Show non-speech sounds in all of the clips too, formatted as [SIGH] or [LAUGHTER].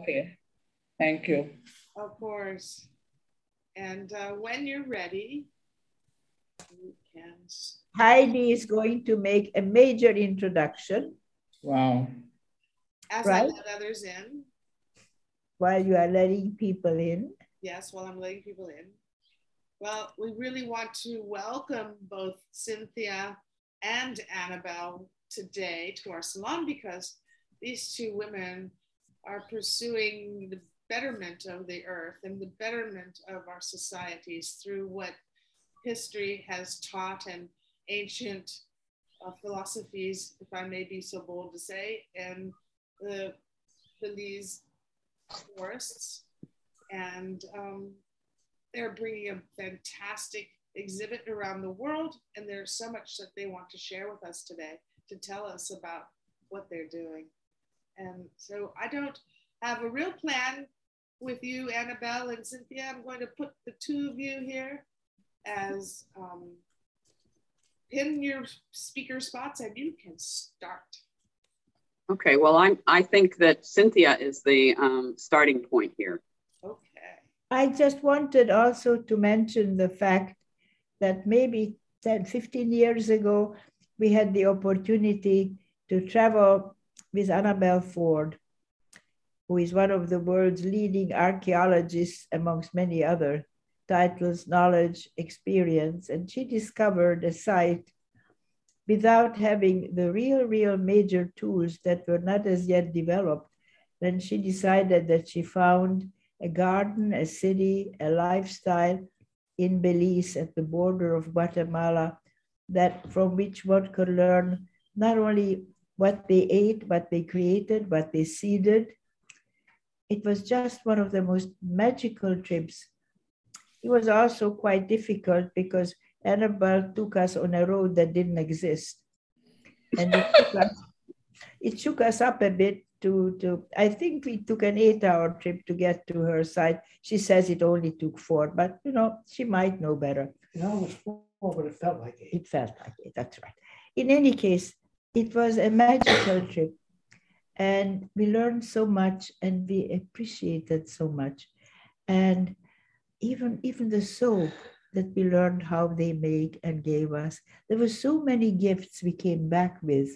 Okay, thank you. Of course. And uh, when you're ready, you can. Heidi is going to make a major introduction. Wow. As Right. I let others in. while you are letting people in. Yes, while I'm letting people in. Well, we really want to welcome both Cynthia and Anabel today to our salon because these two women are pursuing the betterment of the earth and the betterment of our societies through what history has taught and ancient uh, philosophies, if I may be so bold to say, and the Belize forests. And um, they're bringing a fantastic exhibit around the world. And there's so much that they want to share with us today to tell us about what they're doing. And so I don't have a real plan with you, Anabel and Cynthia. I'm going to put the two of you here as um, pin your speaker spots and you can start. Okay, well, I'm, I think that Cynthia is the um, starting point here. Okay. I just wanted also to mention the fact that maybe 10, 15 years ago, we had the opportunity to travel with Anabel Ford, who is one of the world's leading archaeologists, amongst many other titles, knowledge, experience. And she discovered a site without having the real, real major tools that were not as yet developed. Then she decided that she found a garden, a city, a lifestyle in Belize at the border of Guatemala that from which one could learn not only what they ate, what they created, what they seeded. It was just one of the most magical trips. It was also quite difficult because Anabel took us on a road that didn't exist. And it took us, it shook us up a bit to, to, I think we took an eight hour trip to get to her site. She says it only took four, but you know, she might know better. It almost four, but it felt like eight. It felt like it, that's right. In any case, it was a magical trip. And we learned so much and we appreciated so much. And even, even the soap that we learned how they make and gave us, there were so many gifts we came back with.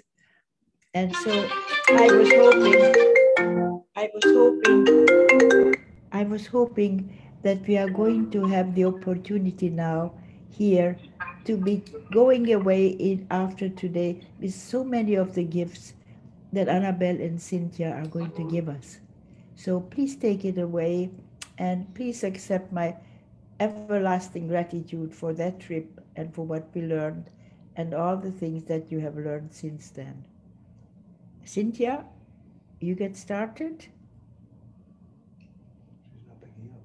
And so I was hoping, I was hoping, I was hoping that we are going to have the opportunity now here to be going away in after today with so many of the gifts that Anabel and Cynthia are going to give us. So please take it away and please accept my everlasting gratitude for that trip and for what we learned and all the things that you have learned since then. Cynthia, you get started. She's not picking up.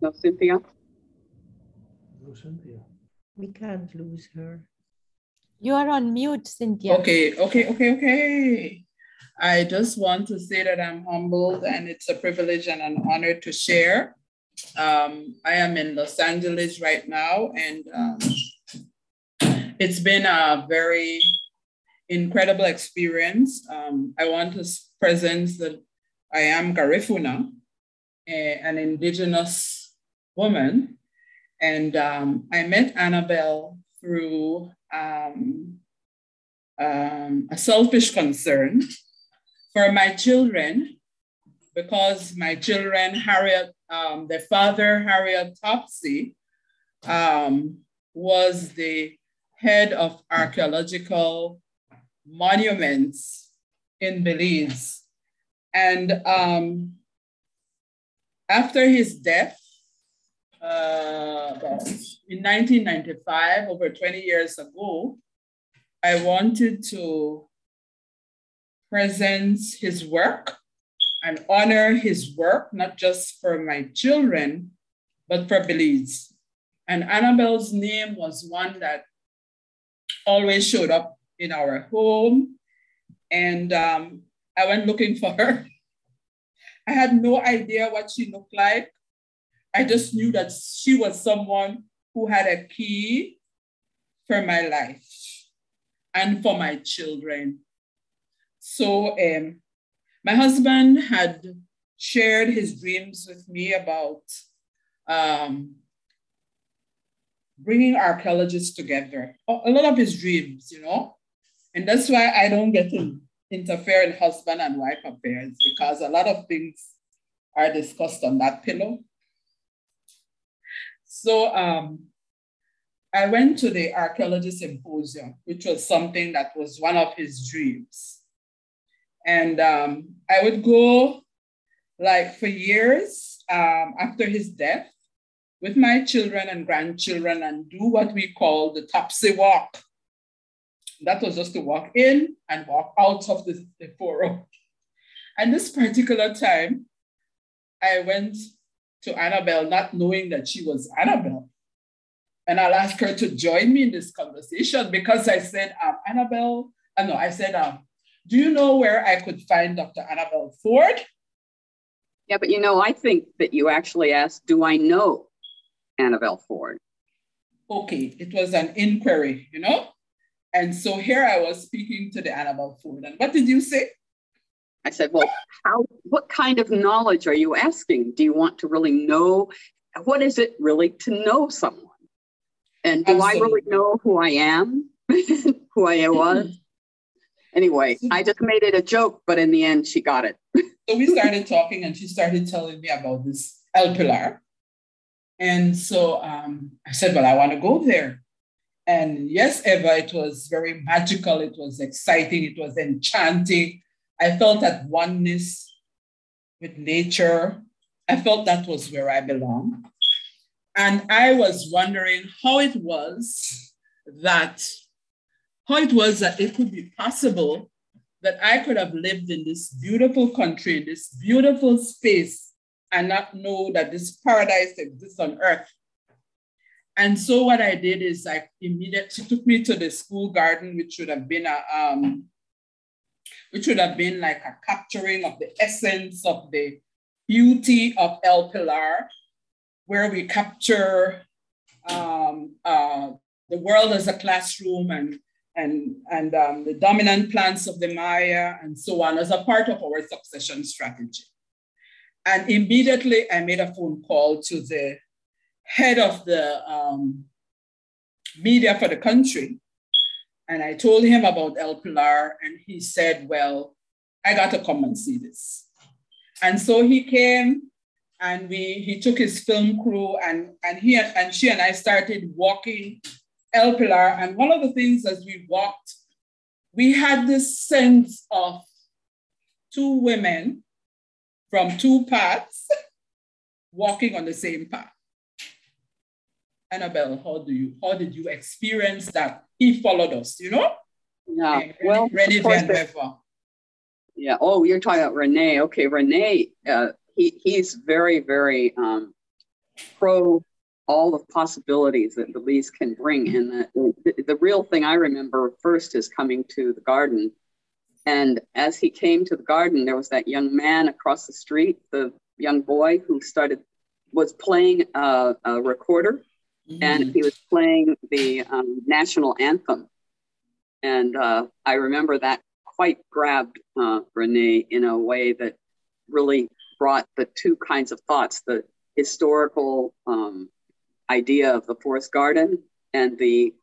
No, Cynthia? No Cynthia. We can't lose her. You are on mute, Cynthia. Okay, okay, okay, okay. I just want to say that I'm humbled and it's a privilege and an honor to share. Um, I am in Los Angeles right now, and um, it's been a very incredible experience. Um, I want to present that I am Garifuna, a- an indigenous woman, and um, I met Anabel through um, um, a selfish concern for my children, because my children, Harriet, um, their father, Harriot Topsey, um, was the head of archaeological monuments in Belize. And um, after his death, uh, in 1995, over 20 years ago, I wanted to present his work and honor his work, not just for my children, but for Belize. And Anabel's name was one that always showed up in our home. And um, I went looking for her. [LAUGHS] I had no idea what she looked like. I just knew that she was someone who had a key for my life and for my children. So um, My husband had shared his dreams with me about um, bringing archaeologists together. A lot of his dreams, you know, and that's why I don't get to interfere in husband and wife affairs because a lot of things are discussed on that pillow. So um, I went to the archaeology symposium, which was something that was one of his dreams. And um, I would go like for years um, after his death with my children and grandchildren and do what we call the Topsey walk. That was just to walk in and walk out of the, the forum. And this particular time, I went to Anabel not knowing that she was Anabel. And I'll ask her to join me in this conversation because I said, um, Anabel, uh, no, I said, um, do you know where I could find Dr. Anabel Ford? Yeah, but you know, I think that you actually asked, do I know Anabel Ford? Okay, it was an inquiry, you know? And so here I was speaking to the Anabel Ford. And what did you say? I said, well, how, what kind of knowledge are you asking? Do you want to really know? What is it really to know someone? And do Absolutely. I really know who I am, [LAUGHS] who I was? [LAUGHS] Anyway, I just made it a joke, but in the end, she got it. so we started talking, and she started telling me about this El Pilar. And so um, I said, Well, I want to go there. And yes, Eva, it was very magical. It was exciting. It was enchanting. I felt that oneness with nature. I felt that was where I belong. And I was wondering how it was that how it was that it could be possible that I could have lived in this beautiful country, in this beautiful space, and not know that this paradise exists on earth. And so what I did is I immediately took me to the school garden, which should have been a um, which would have been like a capturing of the essence of the beauty of El Pilar, where we capture um, uh, the world as a classroom and and, and um, the dominant plants of the Maya and so on as a part of our succession strategy. And immediately I made a phone call to the head of the um, media for the country. And I told him about El Pilar, and he said, Well, I got to come and see this. And so he came and we he took his film crew and, and he and she and I started walking El Pilar. And one of the things as we walked, we had this sense of two women from two paths [LAUGHS] walking on the same path. Anabel, how do you how did you experience that? He followed us, you know? Yeah. Well, ready Yeah. Oh, you're talking about Renee. Okay, Renee, uh, he he's very very um, pro all the possibilities that Belize can bring. And the, the, the, real thing I remember first is coming to the garden. And as he came to the garden, there was that young man across the street, the young boy who started, was playing a, a recorder mm-hmm. and he was playing the um, national anthem. And uh, I remember that quite grabbed uh, Renee in a way that really brought the two kinds of thoughts the historical um, idea of the forest garden and the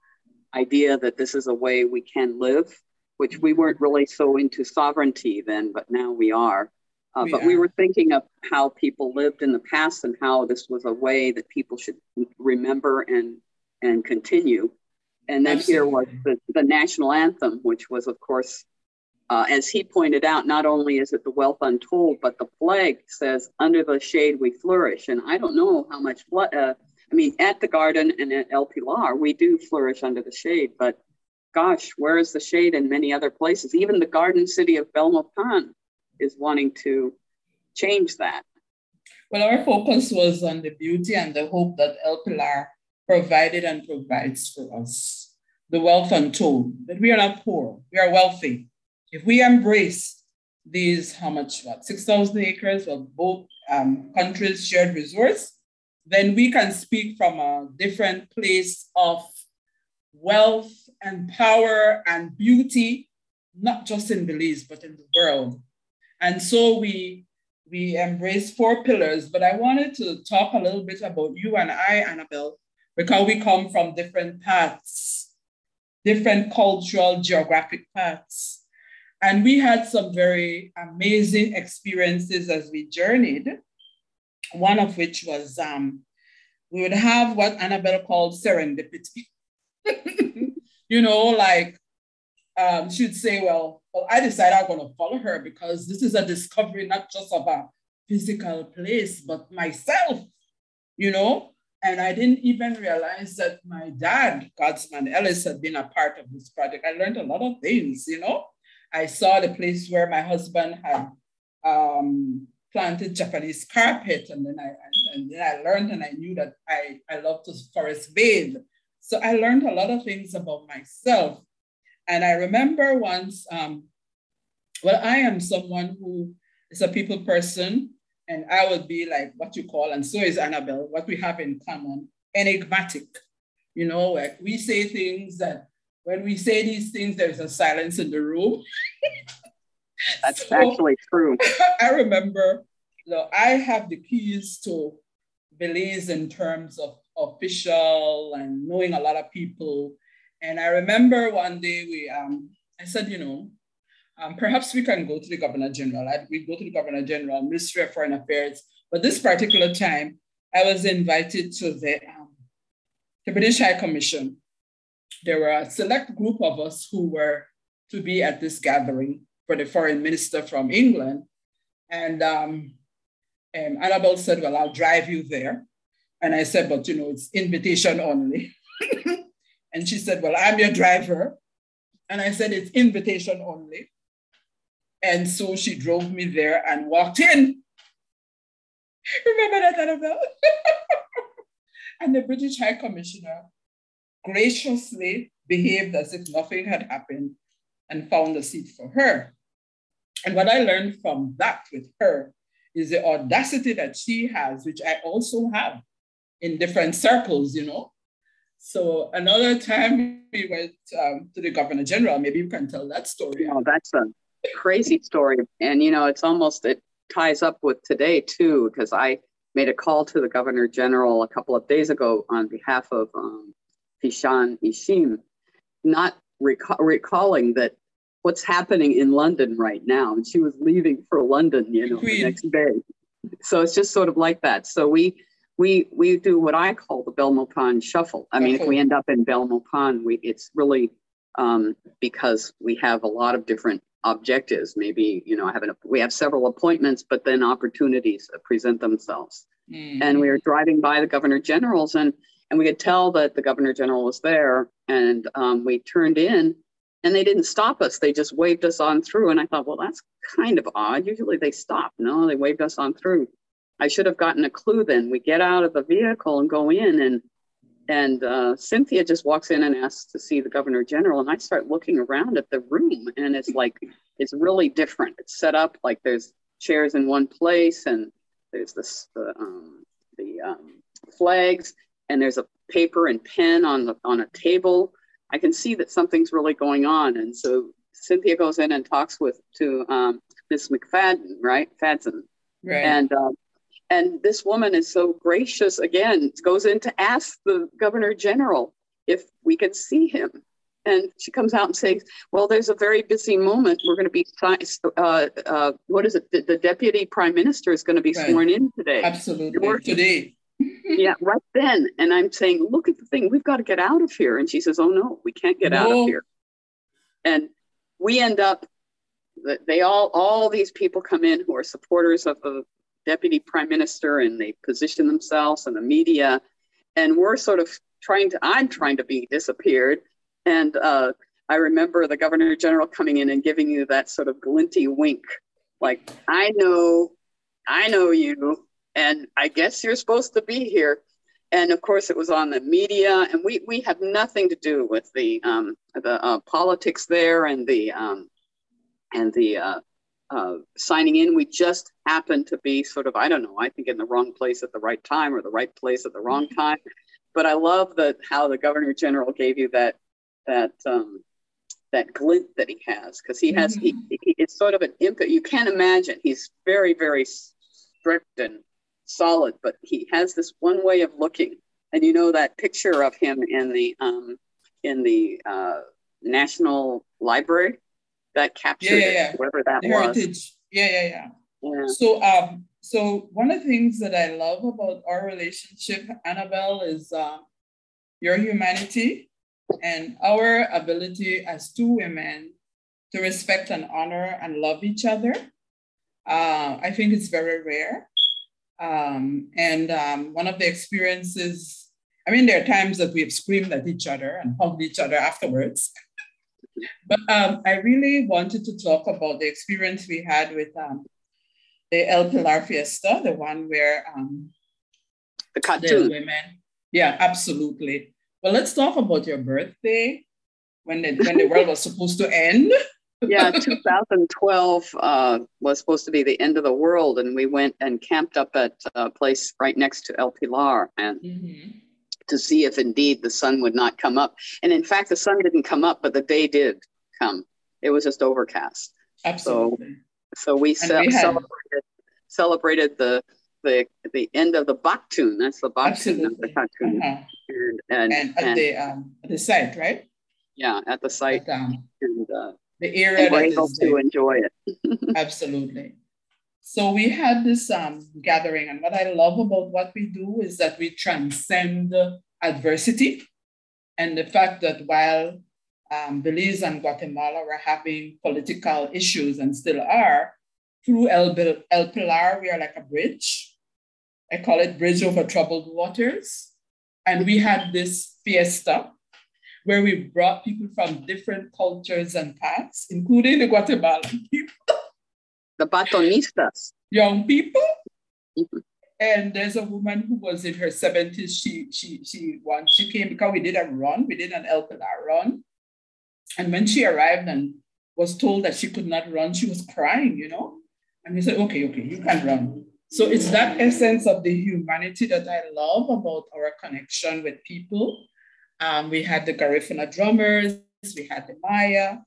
idea that this is a way we can live, which we weren't really so into sovereignty then, but now we are. Uh, but we were thinking of how people lived in the past and how this was a way that people should remember and and continue. And then Absolutely. here was the, the national anthem, which was, of course, uh, as he pointed out, not only is it the wealth untold, but the flag says, "Under the shade we flourish." And I don't know how much uh, I mean, at the garden and at El Pilar, we do flourish under the shade, but gosh, where is the shade in many other places? Even the garden city of Belmopan is wanting to change that. Well, our focus was on the beauty and the hope that El Pilar provided and provides for us. The wealth untold, that we are not poor, we are wealthy. If we embrace these, how much, what, 6,000 acres of both um, countries' shared resource, then we can speak from a different place of wealth and power and beauty, not just in Belize, but in the world. And so we we embrace four pillars, but I wanted to talk a little bit about you and I, Anabel, because we come from different paths, different cultural, geographic paths. And we had some very amazing experiences as we journeyed. One of which was um, we would have what Anabel called serendipity. [LAUGHS] you know, like um, she'd say, well, well, I decided I'm going to follow her because this is a discovery not just of a physical place, but myself, you know? And I didn't even realize that my dad, Godsman Ellis, had been a part of this project. I learned a lot of things, you know? I saw the place where my husband had um, planted Japanese carpet, and then I and then I learned and I knew that I, I love to forest bathe. So I learned a lot of things about myself. And I remember once, um, well, I am someone who is a people person, and I would be like what you call, and so is Anabel, what we have in common, enigmatic. You know, like we say things that when we say these things, there's a silence in the room. [LAUGHS] That's so, actually true. [LAUGHS] I remember, you know, I have the keys to Belize in terms of official and knowing a lot of people. And I remember one day we, um, I said, you know, um, perhaps we can go to the Governor General. We go to the Governor General, Ministry of Foreign Affairs. But this particular time, I was invited to the, um, the British High Commission. There were a select group of us who were to be at this gathering for the foreign minister from England. And um, um, Anabel said, well, I'll drive you there. And I said, but you know, it's invitation only. [LAUGHS] and she said, well, I'm your driver. And I said, it's invitation only. And so she drove me there and walked in. [LAUGHS] Remember that, Anabel? [LAUGHS] and the British High Commissioner graciously behaved as if nothing had happened and found a seat for her. And what I learned from that with her is the audacity that she has, which I also have in different circles, you know. So another time we went um, to the governor general. Maybe you can tell that story. Oh, that's a crazy story, and you know, it's almost it ties up with today too, because I made a call to the governor general a couple of days ago on behalf of um, Fishan Ishim, not reca- recalling that what's happening in London right now. And she was leaving for London, you know, Queen. the next day. So it's just sort of like that. So we we we do what I call the Belmopan shuffle. I mean, okay. if we end up in Belmopan, we it's really um, because we have a lot of different objectives. Maybe you know, I have an, we have several appointments, but then opportunities present themselves. Mm-hmm. And we were driving by the governor general's, and and we could tell that the governor general was there, and um, we turned in and they didn't stop us. They just waved us on through. And I thought, well, that's kind of odd. Usually they stop. No, they waved us on through. I should have gotten a clue then. We get out of the vehicle and go in, and and uh, Cynthia just walks in and asks to see the governor general. And I start looking around at the room, and it's like it's really different. It's set up like there's chairs in one place, and there's this the um, the um, flags, and there's a paper and pen on the on a table I can see that something's really going on. And so Cynthia goes in and talks with to um, Miss McFadden, right? Fadson. Right. And uh, and this woman is so gracious. Again, goes in to ask the governor general if we can see him. And she comes out and says, "Well, there's a very busy moment. We're going to be uh, uh, what is it? The, the, deputy prime minister is going to be right. sworn in today. Absolutely, today [LAUGHS] yeah, right then. And I'm saying, look at the thing, we've got to get out of here. And she says, oh no, we can't get no. out of here. And we end up, they all, all these people come in who are supporters of the deputy prime minister and they position themselves in the media. And we're sort of trying to, I'm trying to be disappeared. And uh, I remember the governor general coming in and giving you that sort of glinty wink, like, I know, I know you and I guess you're supposed to be here. And of course, it was on the media, and we we have nothing to do with the um, the uh, politics there and the um, and the uh, uh, signing in. We just happened to be sort of I don't know. I think in the wrong place at the right time or the right place at the wrong mm-hmm. time. But I love that how the governor general gave you that that um, that glint that he has because he has mm-hmm. he, he, it's sort of an imp you can't imagine he's very very strict and solid but he has this one way of looking and you know that picture of him in the um in the uh, national library that captured yeah, yeah, yeah. whoever that the was heritage yeah, yeah yeah yeah so um so one of the things that i love about our relationship anabel is uh, your humanity and our ability as two women to respect and honor and love each other. Uh, I think it's very rare. Um, and um, one of the experiences, I mean, there are times that we've screamed at each other and hugged each other afterwards. But um, I really wanted to talk about the experience we had with um, the El Pilar Fiesta, the one where um, the cartoon. Women, yeah, absolutely. Well, let's talk about your birthday when the, when the world was [LAUGHS] supposed to end. yeah, [LAUGHS] 2012 uh, was supposed to be the end of the world, and we went and camped up at a place right next to El Pilar, and mm-hmm. To see if indeed the sun would not come up. And in fact, the sun didn't come up, but the day did come. It was just overcast. Absolutely. So, so we, ce- we had... celebrated celebrated the the the end of the Baktun. That's the Baktun of the cartoon. Uh-huh. And, and, and, at and, the um, the site, right? Yeah, at the site. At, um, and uh, the area and we're able to enjoy it. [LAUGHS] Absolutely. So we had this um, gathering, and what I love about what we do is that we transcend adversity, and the fact that while um, Belize and Guatemala were having political issues and still are, through El, El Pilar, we are like a bridge I call it Bridge Over Troubled Waters. And we had this fiesta where we brought people from different cultures and paths, including the Guatemalan people. The Batonistas. Young people. Mm-hmm. And there's a woman who was in her 70s. She she she once she came because we did a run, we did an El Pilar run. And when she arrived and was told that she could not run, she was crying, you know. And we said, okay, okay, you can run. So it's that essence of the humanity that I love about our connection with people. Um, we had the Garifuna drummers, we had the Maya,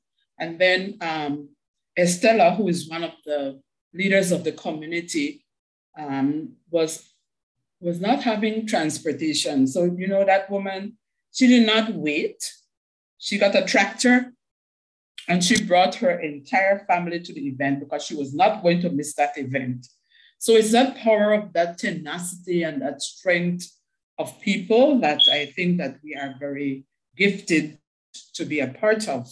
and then um, Estella, who is one of the leaders of the community, um, was, was not having transportation. So, you know, that woman, she did not wait. She got a tractor and she brought her entire family to the event because she was not going to miss that event. So it's that power of that tenacity and that strength of people that I think that we are very gifted to be a part of.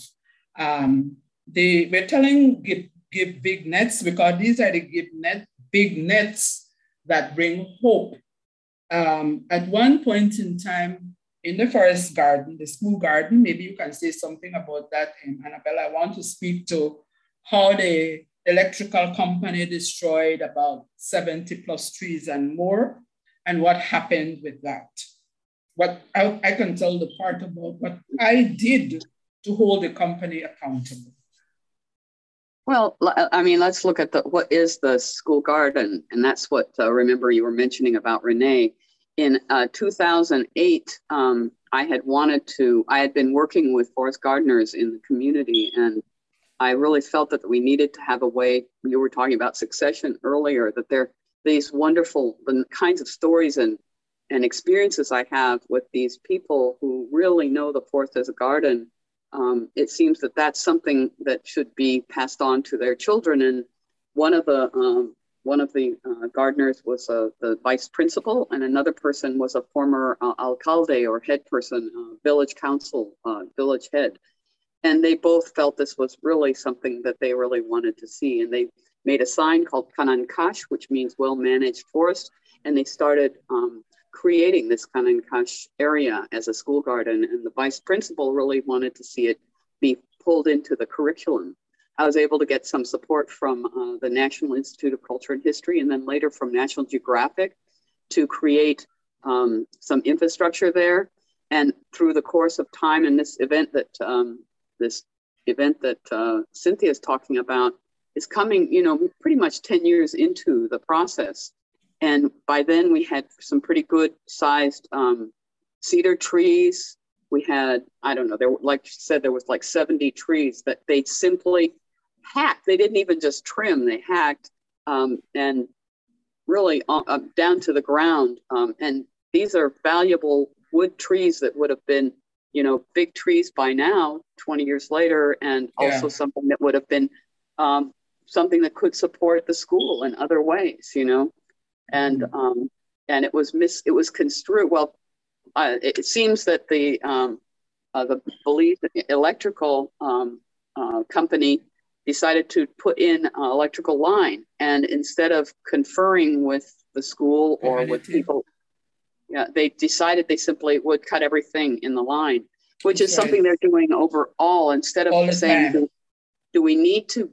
Um, they, we're telling give, give big nets because these are the give net, big nets that bring hope. Um, at one point in time in the forest garden, the school garden, maybe you can say something about that, um, Annabella. I want to speak to how the electrical company destroyed about 70 plus trees and more, and what happened with that. What I, I can tell the part about what I did to hold the company accountable. Well, I mean, let's look at the what is the school garden, and that's what uh, remember you were mentioning about Renee. In uh, 2008, um, I had wanted to. I had been working with forest gardeners in the community, and I really felt that we needed to have a way. You were talking about succession earlier, that there these wonderful the kinds of stories and and experiences I have with these people who really know the forest as a garden. Um, it seems that that's something that should be passed on to their children. And one of the um, one of the uh, gardeners was uh, the vice principal, and another person was a former uh, alcalde or head person, uh, village council, uh, village head and they both felt this was really something that they really wanted to see. And they made a sign called Kanankash, which means well managed forest. And they started um, creating this Kanankash area as a school garden. And the vice principal really wanted to see it be pulled into the curriculum. I was able to get some support from uh, the National Institute of Culture and History and then later from National Geographic to create um, some infrastructure there. And through the course of time in this event that um, this event that uh, Cynthia is talking about is coming, you know, pretty much 10 years into the process. And by then we had some pretty good sized um, cedar trees we had, I don't know, there, like you said, there was like 70 trees that they simply hacked. They didn't even just trim, they hacked um, and really uh, uh, down to the ground. Um, and these are valuable wood trees that would have been, you know, big trees by now, 20 years later, and also something that would have been um, something that could support the school in other ways, you know. And um, and it was mis it was construed well uh, it seems that the um, uh, the Belize electrical um, uh, company decided to put in an electrical line, and instead of conferring with the school or with people, yeah, they decided they simply would cut everything in the line, which is right. something they're doing overall. Instead of saying, do, do we need to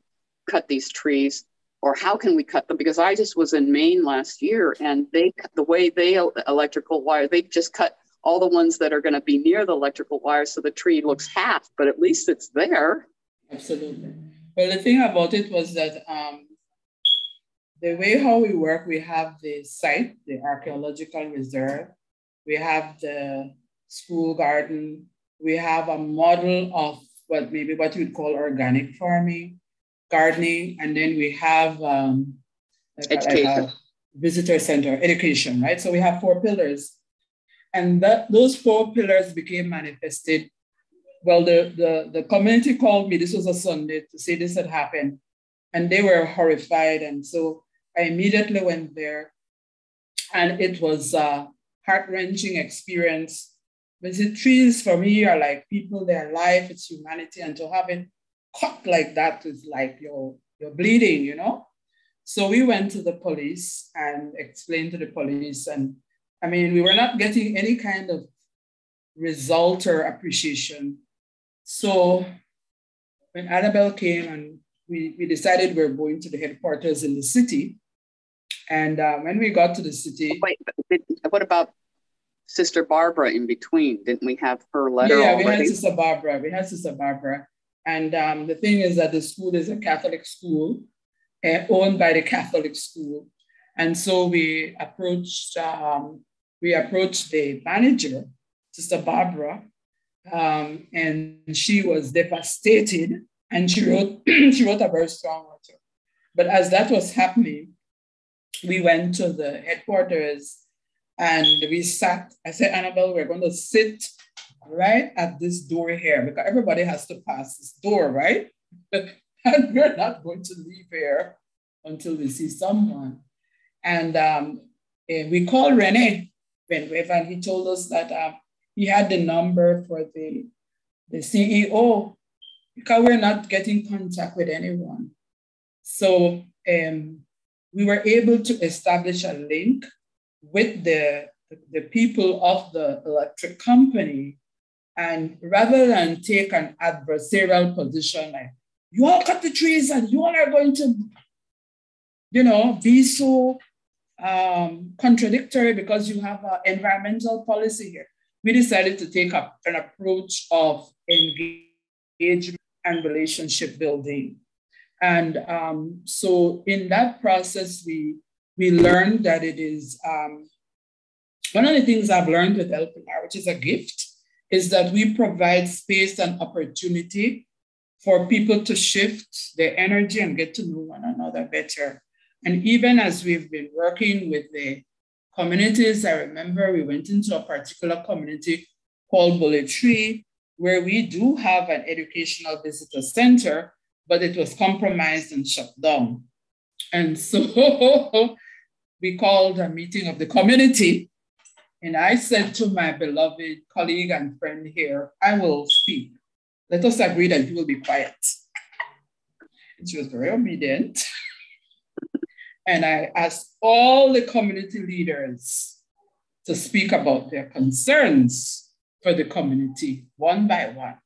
cut these trees? Or how can we cut them? Because I just was in Maine last year, and they the way they electrical wire, they just cut all the ones that are going to be near the electrical wire so the tree looks half, but at least it's there. Absolutely. Well, the thing about it was that um, the way how we work, we have the site, the archaeological reserve, we have the school garden, we have a model of what maybe what you would call organic farming, gardening, and then we have um, education. Visitor center, education, right? So we have four pillars and that those four pillars became manifested. Well, the, the, the community called me, this was a Sunday, to say this had happened. And they were horrified. And so I immediately went there. And it was a heart-wrenching experience. Visit trees for me are like people, their life, it's humanity. And to have it cut like that is like you're, you're bleeding, you know? So we went to the police and explained to the police and I mean, we were not getting any kind of result or appreciation. So when Anabel came and we, we decided we are going to the headquarters in the city. And uh, when we got to the city. Wait, what about Sister Barbara in between? Didn't we have her letter? Yeah, already? we had Sister Barbara. We had Sister Barbara. And um, the thing is that the school is a Catholic school uh, owned by the Catholic school. And so we approached um, we approached the manager, Sister Barbara, um, and she was devastated and she wrote, [CLEARS THROAT] she wrote a very strong letter. But as that was happening, we went to the headquarters and we sat. I said, Anabel, we're going to sit right at this door here because everybody has to pass this door, right? [LAUGHS] and we're not going to leave here until we see someone. And um, we called Renee and he told us that uh, he had the number for the, the CEO because we're not getting contact with anyone. So um, we were able to establish a link with the, the people of the electric company. And rather than take an adversarial position like, you all cut the trees and you all are going to, you know, be so um, contradictory because you have an environmental policy here. We decided to take up an approach of engagement and relationship building. And um, so in that process, we, we learned that it is um, one of the things I've learned with Pilar, which is a gift, is that we provide space and opportunity for people to shift their energy and get to know one another better. And even as we've been working with the communities, I remember we went into a particular community called Bullet Tree, where we do have an educational visitor center, but it was compromised and shut down. And so [LAUGHS] we called a meeting of the community. And I said to my beloved colleague and friend here, I will speak. Let us agree that you will be quiet. And she was very obedient. [LAUGHS] And I asked all the community leaders to speak about their concerns for the community one by one.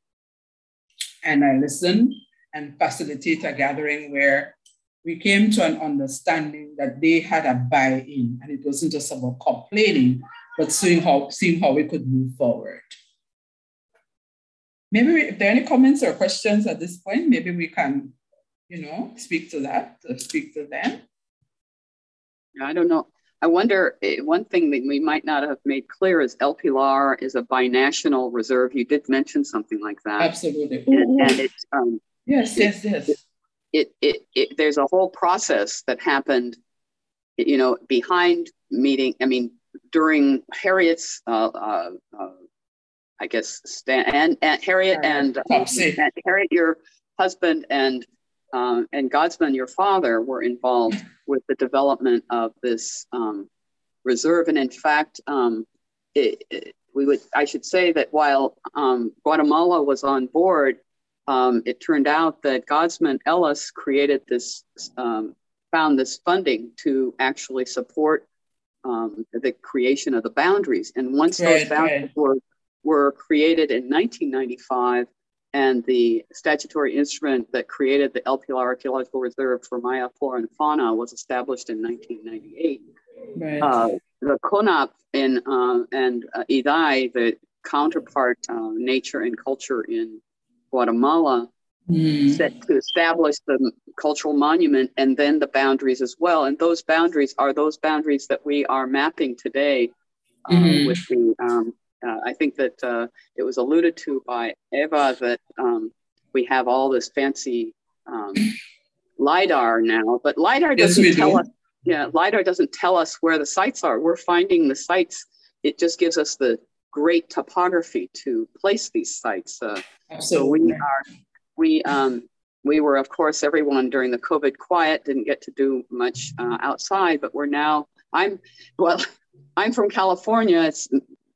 And I listened and facilitated a gathering where we came to an understanding that they had a buy-in and it wasn't just about complaining, but seeing how, seeing how we could move forward. Maybe if there are any comments or questions at this point, maybe we can, you know, speak to that, speak to them. I don't know. I wonder, eh, one thing that we might not have made clear is El Pilar is a binational reserve. You did mention something like that. Absolutely. And, and it's, um, yes, yes, yes. It, it, it, it, there's a whole process that happened, you know, behind meeting. I mean, during Harriot's, uh, uh, uh, I guess, Stan, and, and Harriot and, um, and Harriet, your husband, and um, and Godsman, your father, were involved with the development of this um, reserve. And in fact, um, it, it, we would I should say that while um, Guatemala was on board, um, it turned out that Godsman Ellis created this, um, found this funding to actually support the creation of the boundaries. And once right, those boundaries right. were, were created in 1995, and the statutory instrument that created the Pilar Archaeological Reserve for Maya flora and fauna was established in 1998. Right. Uh, the CONAP in, uh, and uh, IDAEH, the counterpart uh, nature and culture in Guatemala, mm. set to establish the cultural monument and then the boundaries as well. And those boundaries are those boundaries that we are mapping today mm. with the um, uh, I think that uh, it was alluded to by Eva that um, we have all this fancy um, lidar now, but lidar doesn't yes, tell do. us. Yeah, lidar doesn't tell us where the sites are. We're finding the sites. It just gives us the great topography to place these sites. Uh, so we are we um, we were of course everyone during the COVID quiet didn't get to do much uh, outside, but we're now. I'm well. [LAUGHS] I'm from California. It's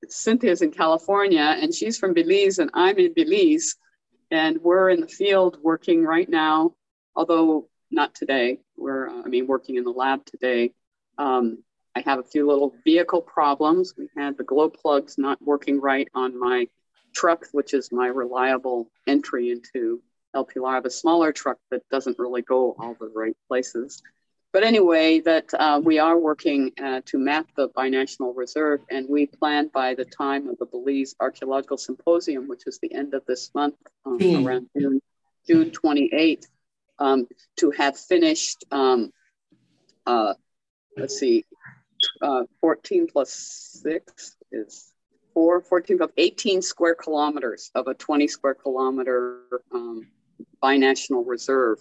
Cynthia's in California and she's from Belize and I'm in Belize. And we're in the field working right now, although not today. We're, uh, I mean, working in the lab today. Um, I have a few little vehicle problems. We had the glow plugs not working right on my truck, which is my reliable entry into El Pilar. I have a smaller truck that doesn't really go all the right places. But anyway, that uh, we are working uh, to map the binational reserve, and we plan by the time of the Belize Archaeological Symposium, which is the end of this month, um, mm. around June, June 28th, um, to have finished, um, uh, let's see, uh, 14 plus 6 is 4, 14 plus 18 square kilometers of a 20 square kilometer um, binational reserve,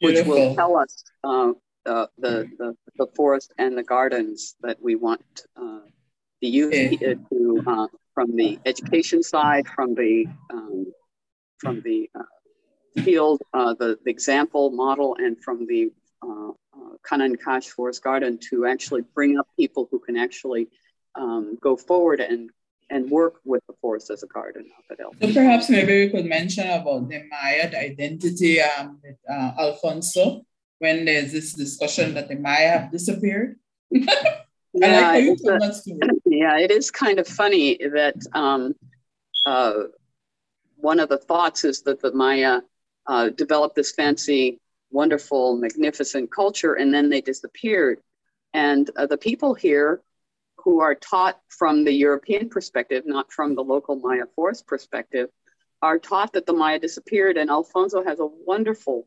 which Beautiful. will tell us uh, the, the, the, the, forest and the gardens that we want uh, the youth to, uh, from the education side, from the, um, from the uh, field, uh, the, the example model, and from the uh, uh, Kanan Kash Forest Garden to actually bring up people who can actually um, go forward and and work with the forest as a garden up at So perhaps maybe we could mention about the Maya identity um, with uh, Alfonso when there's this discussion that the Maya have disappeared. [LAUGHS] yeah, like a, [LAUGHS] yeah, it is kind of funny that um, uh, one of the thoughts is that the Maya uh, developed this fancy, wonderful, magnificent culture, and then they disappeared. And uh, the people here who are taught from the European perspective, not from the local Maya forest perspective, are taught that the Maya disappeared. And Alfonso has a wonderful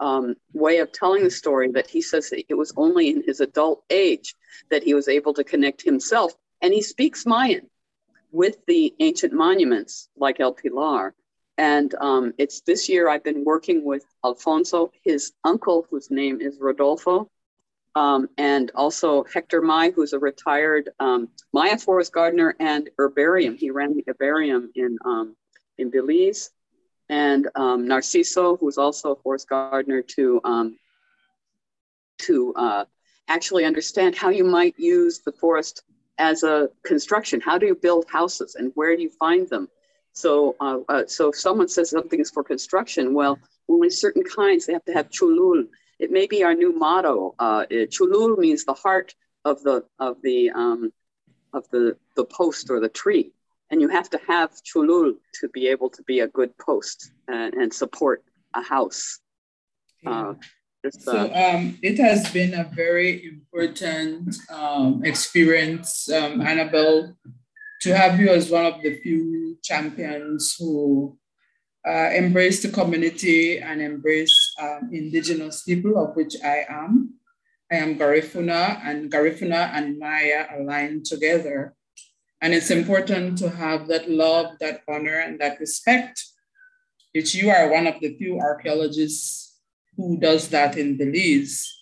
um, way of telling the story that he says that it was only in his adult age that he was able to connect himself. And he speaks Mayan with the ancient monuments like El Pilar. And um, it's this year I've been working with Alfonso, his uncle, whose name is Rodolfo, um, and also Hector Mai, who's a retired um, Maya forest gardener and herbarium. He ran the herbarium in, um, in Belize and um, Narciso, who's also a forest gardener, to um, to uh, actually understand how you might use the forest as a construction. How do you build houses, and where do you find them? So, uh, uh, so if someone says something is for construction, well, only certain kinds they have to have chulul. It may be our new motto. Uh, chulul means the heart of the of the um, of the the post or the tree and you have to have chulul to be able to be a good post and, and support a house. Uh, so um, it has been a very important um, experience, um, Anabel, to have you as one of the few champions who uh, embrace the community and embrace um, indigenous people, of which I am. I am Garifuna, and Garifuna and Maya align together. And it's important to have that love, that honor, and that respect, which you are one of the few archaeologists who does that in Belize.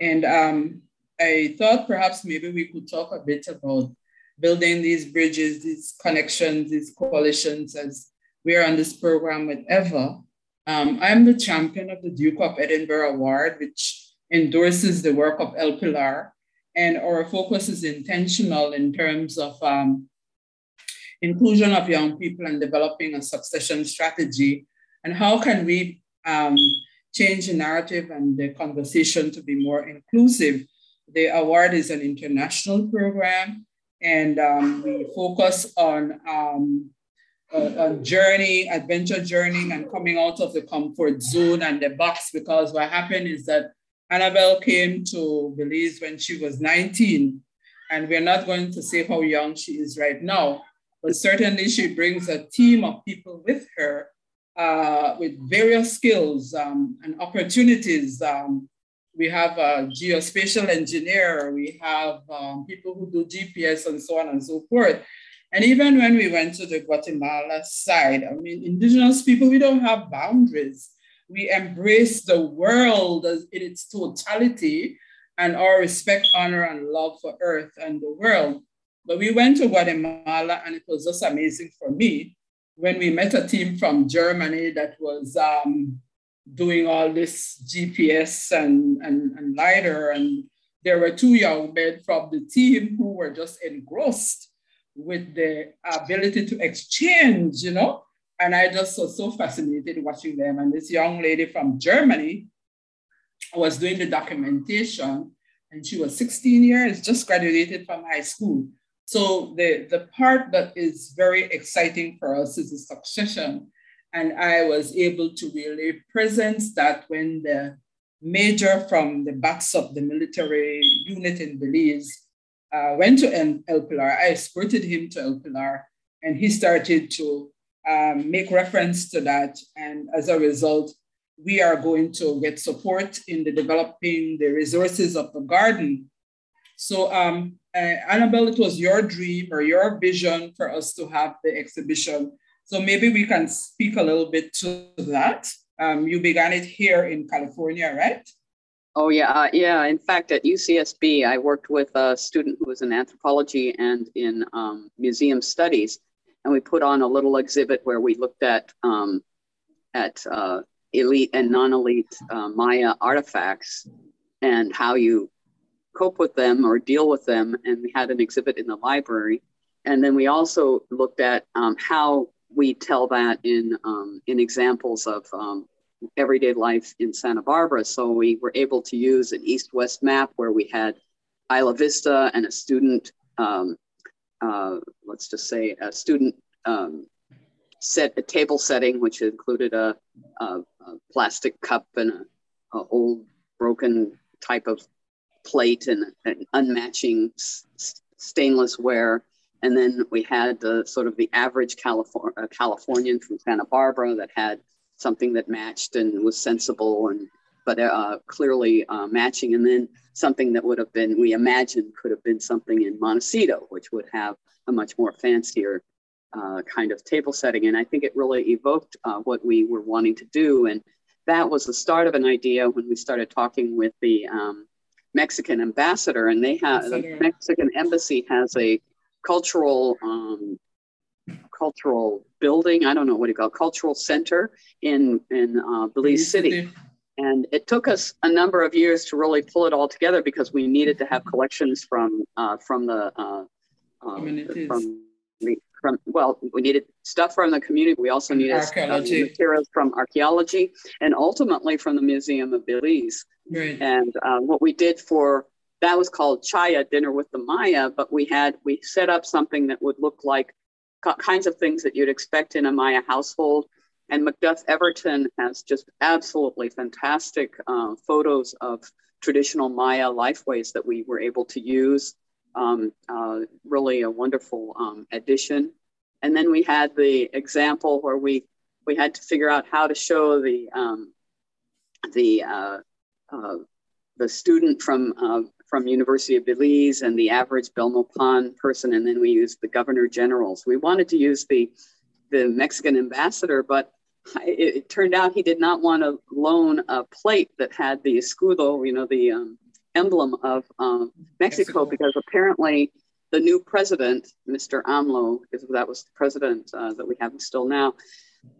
And um, I thought perhaps maybe we could talk a bit about building these bridges, these connections, these coalitions as we are on this program with Eva. Um, I'm the champion of the Duke of Edinburgh Award, which endorses the work of El Pilar. And our focus is intentional in terms of um, inclusion of young people and developing a succession strategy. And how can we um, change the narrative and the conversation to be more inclusive the award is an international program, and um, we focus on um, a, journey, adventure journey, and coming out of the comfort zone and the box. Because what happened is that Anabel came to Belize when she was 19, and we're not going to say how young she is right now, but certainly she brings a team of people with her uh, with various skills um, and opportunities um, we have a geospatial engineer, we have um, people who do GPS and so on and so forth. And even when we went to the Guatemala side, I mean, indigenous people, we don't have boundaries. We embrace the world in its totality and our respect, honor, and love for earth and the world. But we went to Guatemala and it was just amazing for me when we met a team from Germany that was um, doing all this GPS and, and, and LiDAR. And there were two young men from the team who were just engrossed with the ability to exchange, you know. And I just was so fascinated watching them. And this young lady from Germany was doing the documentation, and she was 16 years, just graduated from high school. So the, the part that is very exciting for us is the succession and I was able to really present that when the major from the backs of the military unit in Belize uh, went to El Pilar, I escorted him to El Pilar, and he started to um, make reference to that. And as a result, we are going to get support in the developing the resources of the garden. So um, uh, Anabel, it was your dream or your vision for us to have the exhibition so maybe we can speak a little bit to that. Um, you began it here in California, right? Oh yeah, uh, yeah. In fact, at UCSB, I worked with a student who was in anthropology and in um, museum studies, and we put on a little exhibit where we looked at um, at uh, elite and non-elite uh, Maya artifacts and how you cope with them or deal with them. And we had an exhibit in the library, and then we also looked at um, how we tell that in um, in examples of um, everyday life in Santa Barbara. So we were able to use an east-west map where we had Isla Vista and a student, um, uh, let's just say a student um, set a table setting, which included a, a, a plastic cup and a, a, old broken type of plate and an unmatching stainless ware and then we had the sort of the average Californ- uh, Californian from Santa Barbara that had something that matched and was sensible and but uh, clearly uh, matching. And then something that would have been, we imagined could have been something in Montecito, which would have a much more fancier uh, kind of table setting. And I think it really evoked uh, what we were wanting to do. And that was the start of an idea when we started talking with the um, Mexican ambassador. And they have, the Mexican embassy has a cultural um, cultural building. I don't know what you call it, cultural center in in uh, Belize City. And it took us a number of years to really pull it all together because we needed to have collections from uh, from the uh, um, from the from well we needed stuff from the community. We also needed materials from archaeology and ultimately from the Museum of Belize. Right. And uh, what we did for that was called Chaya Dinner with the Maya, but we had we set up something that would look like kinds of things that you'd expect in a Maya household. And Macduff Everton has just absolutely fantastic uh, photos of traditional Maya lifeways that we were able to use. Um, uh, really a wonderful um, addition. And then we had the example where we we had to figure out how to show the um, the uh, uh the student from uh, from University of Belize and the average Belmopan person, and then we used the governor generals. We wanted to use the the Mexican ambassador, but it, it turned out he did not want to loan a plate that had the escudo, you know, the um, emblem of um, Mexico, Mexico, because apparently the new president, Mr. AMLO, because that was the president uh, that we have still now,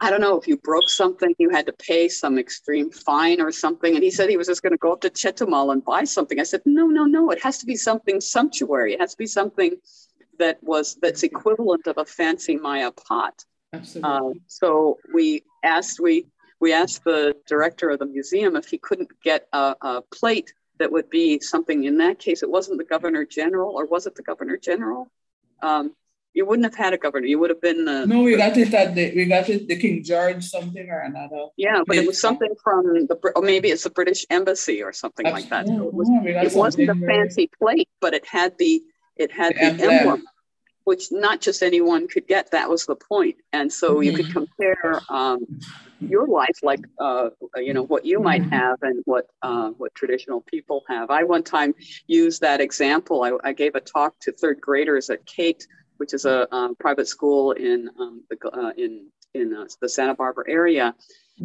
I don't know if you broke something, you had to pay some extreme fine or something. And he said he was just going to go up to Chetumal and buy something. I said, no, no, no. It has to be something sumptuary. It has to be something that was that's equivalent of a fancy Maya pot. Absolutely. Uh, so we asked we we asked the director of the museum if he couldn't get a, a plate that would be something. In that case, it wasn't the governor general, or was it the governor general? Um, you wouldn't have had a governor. You would have been the. No, we got it at the we got it the King George something or another. Yeah, but it was something from the or maybe it's the British Embassy or something That's, like that. So it, was, it wasn't a fancy plate, but it had the it had the, the emblem. emblem. which not just anyone could get. That was the point, and so mm-hmm. you could mm-hmm. compare um, your life, like uh, you know what you might mm-hmm. have and what uh, what traditional people have. I one time used that example. I, I gave a talk to third graders at Cate which is a um, private school in um, the, uh, in in uh, the Santa Barbara area.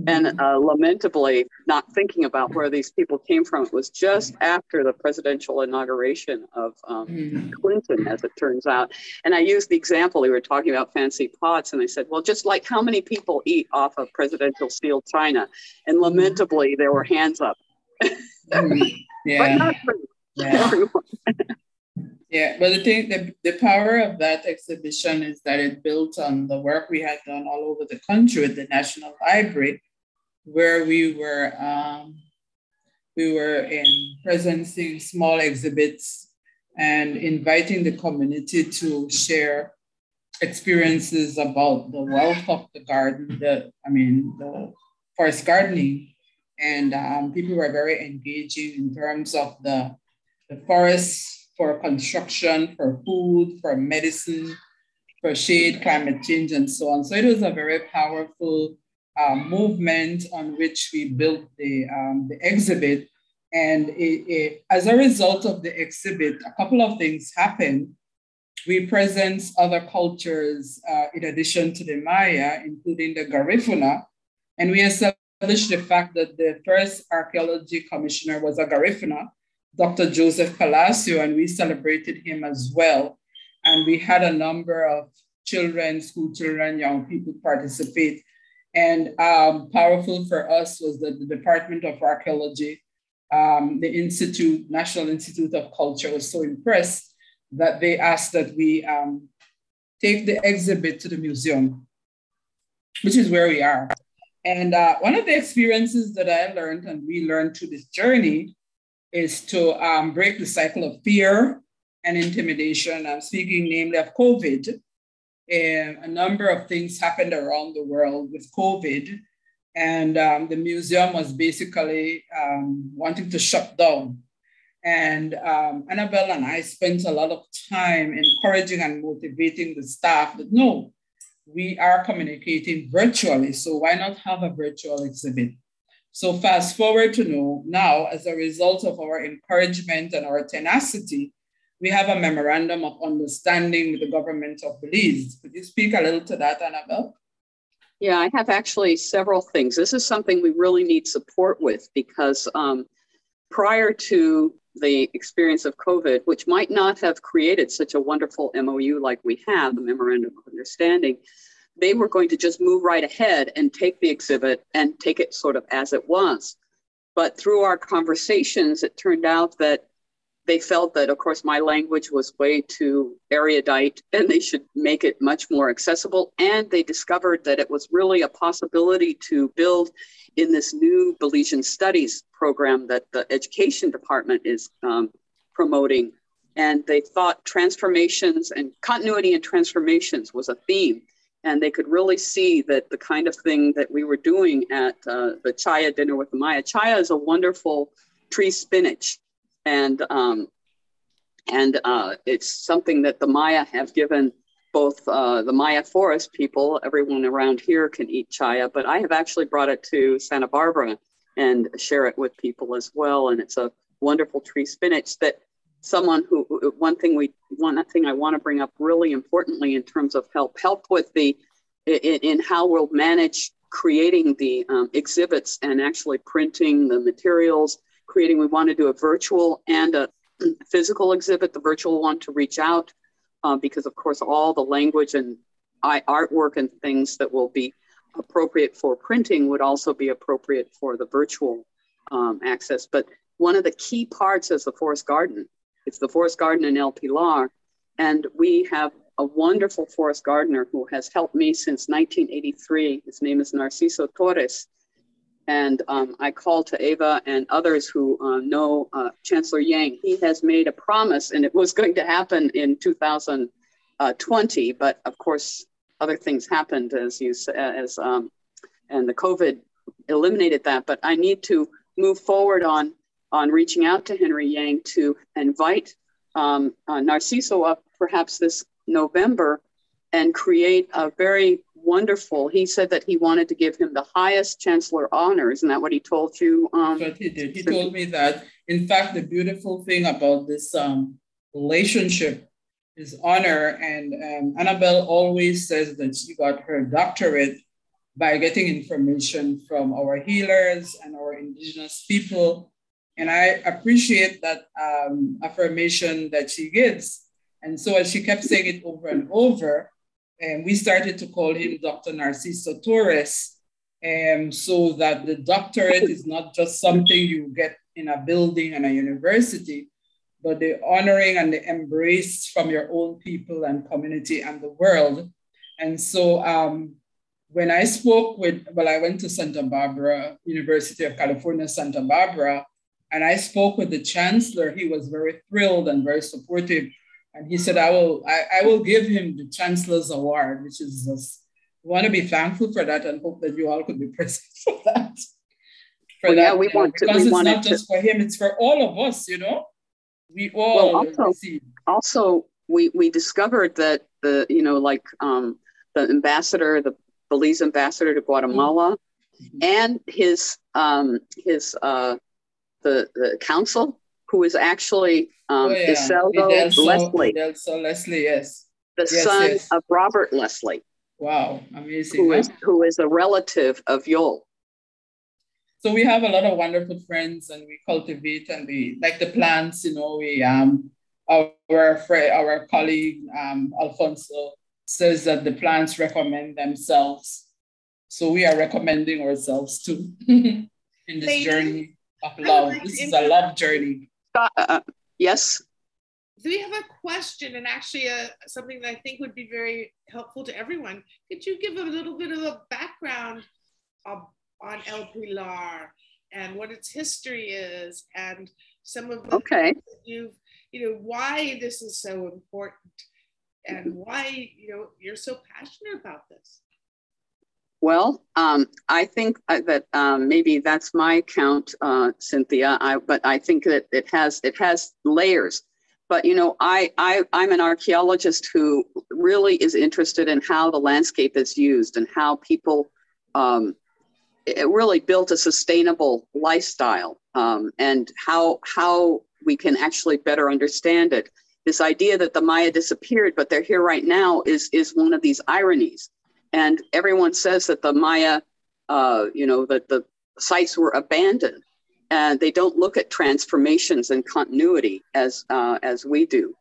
And mm-hmm. uh, lamentably, not thinking about where these people came from, it was just after the presidential inauguration of um, mm-hmm. Clinton, as it turns out. And I used the example we were talking about fancy pots, and I said, well, just like how many people eat off of presidential steel china? And mm-hmm. lamentably, there were hands up. [LAUGHS] yeah. but not for yeah. everyone. [LAUGHS] Yeah, but the thing, the, the power of that exhibition is that it built on the work we had done all over the country with the National Library, where we were um, we were in presencing small exhibits and inviting the community to share experiences about the wealth of the garden, the I mean the forest gardening, and um, people were very engaging in terms of the the forest for construction, for food, for medicine, for shade, climate change, and so on. So it was a very powerful uh, movement on which we built the, um, the exhibit. And it, it, as a result of the exhibit, a couple of things happened. We present other cultures uh, in addition to the Maya, including the Garifuna, and we established the fact that the first archaeology commissioner was a Garifuna, Dr. Joseph Palacio, and we celebrated him as well. And we had a number of children, school children, young people participate. And um, powerful for us was that the Department of Archaeology, um, the Institute, National Institute of Culture was so impressed that they asked that we um, take the exhibit to the museum, which is where we are. And uh, one of the experiences that I learned and we learned through this journey is to um, break the cycle of fear and intimidation. I'm speaking namely of COVID. And a number of things happened around the world with COVID. And um, the museum was basically um, wanting to shut down. And um, Anabel and I spent a lot of time encouraging and motivating the staff that no, we are communicating virtually. So why not have a virtual exhibit? So fast forward to now, now, as a result of our encouragement and our tenacity, we have a memorandum of understanding with the government of Belize. Could you speak a little to that, Anabel? Yeah, I have actually several things. This is something we really need support with because um, prior to the experience of COVID, which might not have created such a wonderful MOU like we have, the Memorandum of Understanding, they were going to just move right ahead and take the exhibit and take it sort of as it was. But through our conversations, it turned out that they felt that, of course, my language was way too erudite and they should make it much more accessible. And they discovered that it was really a possibility to build in this new Belizean studies program that the education department is um, promoting. And they thought transformations and continuity and transformations was a theme and they could really see that the kind of thing that we were doing at uh, the Chaya dinner with the Maya. Chaya is a wonderful tree spinach, and um, and uh, it's something that the Maya have given both uh, the Maya forest people. Everyone around here can eat chaya, but I have actually brought it to Santa Barbara and share it with people as well. And it's a wonderful tree spinach that someone who one thing we one thing I want to bring up really importantly in terms of help help with the in, in how we'll manage creating the um, exhibits and actually printing the materials creating we want to do a virtual and a [CLEARS THROAT] physical exhibit the virtual one to reach out uh, because of course all the language and artwork and things that will be appropriate for printing would also be appropriate for the virtual um, access. But one of the key parts is the forest garden it's the forest garden in El Pilar. And we have a wonderful forest gardener who has helped me since 1983. His name is Narciso Torres. And um, I call to Eva and others who uh, know uh, Chancellor Yang. He has made a promise, and it was [LAUGHS] going to happen in 2020. But of course, other things happened as you as um, and the COVID eliminated that. But I need to move forward on on reaching out to Henry Yang to invite um, uh, Narciso up perhaps this November and create a very wonderful. He said that he wanted to give him the highest chancellor honor. Isn't that what he told you? Um, what he did. He told me that. In fact, the beautiful thing about this um, relationship is honor. And um, Anabel always says that she got her doctorate by getting information from our healers and our indigenous people and I appreciate that um, affirmation that she gives. And so as she kept saying it over and over, and we started to call him Dr. Narciso Torres, um, so that the doctorate is not just something you get in a building and a university, but the honoring and the embrace from your own people and community and the world. And so um, when I spoke with, well, I went to Santa Barbara, University of California, Santa Barbara, and I spoke with the chancellor. He was very thrilled and very supportive. And he said, I will, I, I will give him the chancellor's award, which is just, want to be thankful for that and hope that you all could be [LAUGHS] present for that. For well, that, yeah, we want to. Because it's not just to, for him, it's for all of us, you know? We all well, also, receive. also we, we discovered that the, you know, like um, the ambassador, the Belize ambassador to Guatemala, mm-hmm. and his um, his uh, the, the council, who is actually um, oh, yeah. Iseldo Leslie. Iseldo Leslie, yes. The yes, son yes. of Robert Leslie. Wow, amazing. Who, huh? is, who is a relative of Yoel. So we have a lot of wonderful friends and we cultivate and we, like the plants, you know, we, um, our friend, our colleague, um, Alfonso says that the plants recommend themselves. So we are recommending ourselves too [LAUGHS] in this Lady, journey of love. This is a love journey. Uh, uh, yes. we have a question and actually a, uh, something that I think would be very helpful to everyone? Could you give a little bit of a background of, on El Pilar and what its history is and some of the okay. you've, you know, why this is so important and why, you know, you're so passionate about this? Well, um, I think uh, that um, maybe that's my count, uh, Cynthia. I, but I think that it has it has layers. But you know, I, I I'm an archaeologist who really is interested in how the landscape is used and how people um, really built a sustainable lifestyle um, and how how we can actually better understand it. This idea that the Maya disappeared, but they're here right now, is is one of these ironies and everyone says that the Maya, uh, you know, that the sites were abandoned, and they don't look at transformations and continuity as uh, as we do.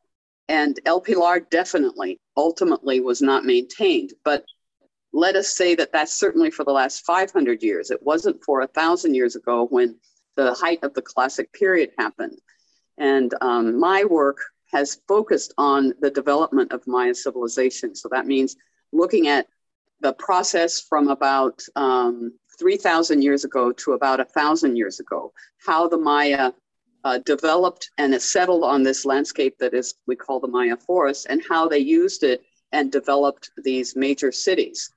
And El Pilar definitely, ultimately, was not maintained. But let us say that that's certainly for the last 500 years. It wasn't for a thousand years ago when the height of the classic period happened. And um, my work has focused on the development of Maya civilization. So that means looking at the process from about um, 3,000 years ago to about 1,000 years ago, how the Maya uh, developed and settled on this landscape that is we call the Maya forest, and how they used it and developed these major cities.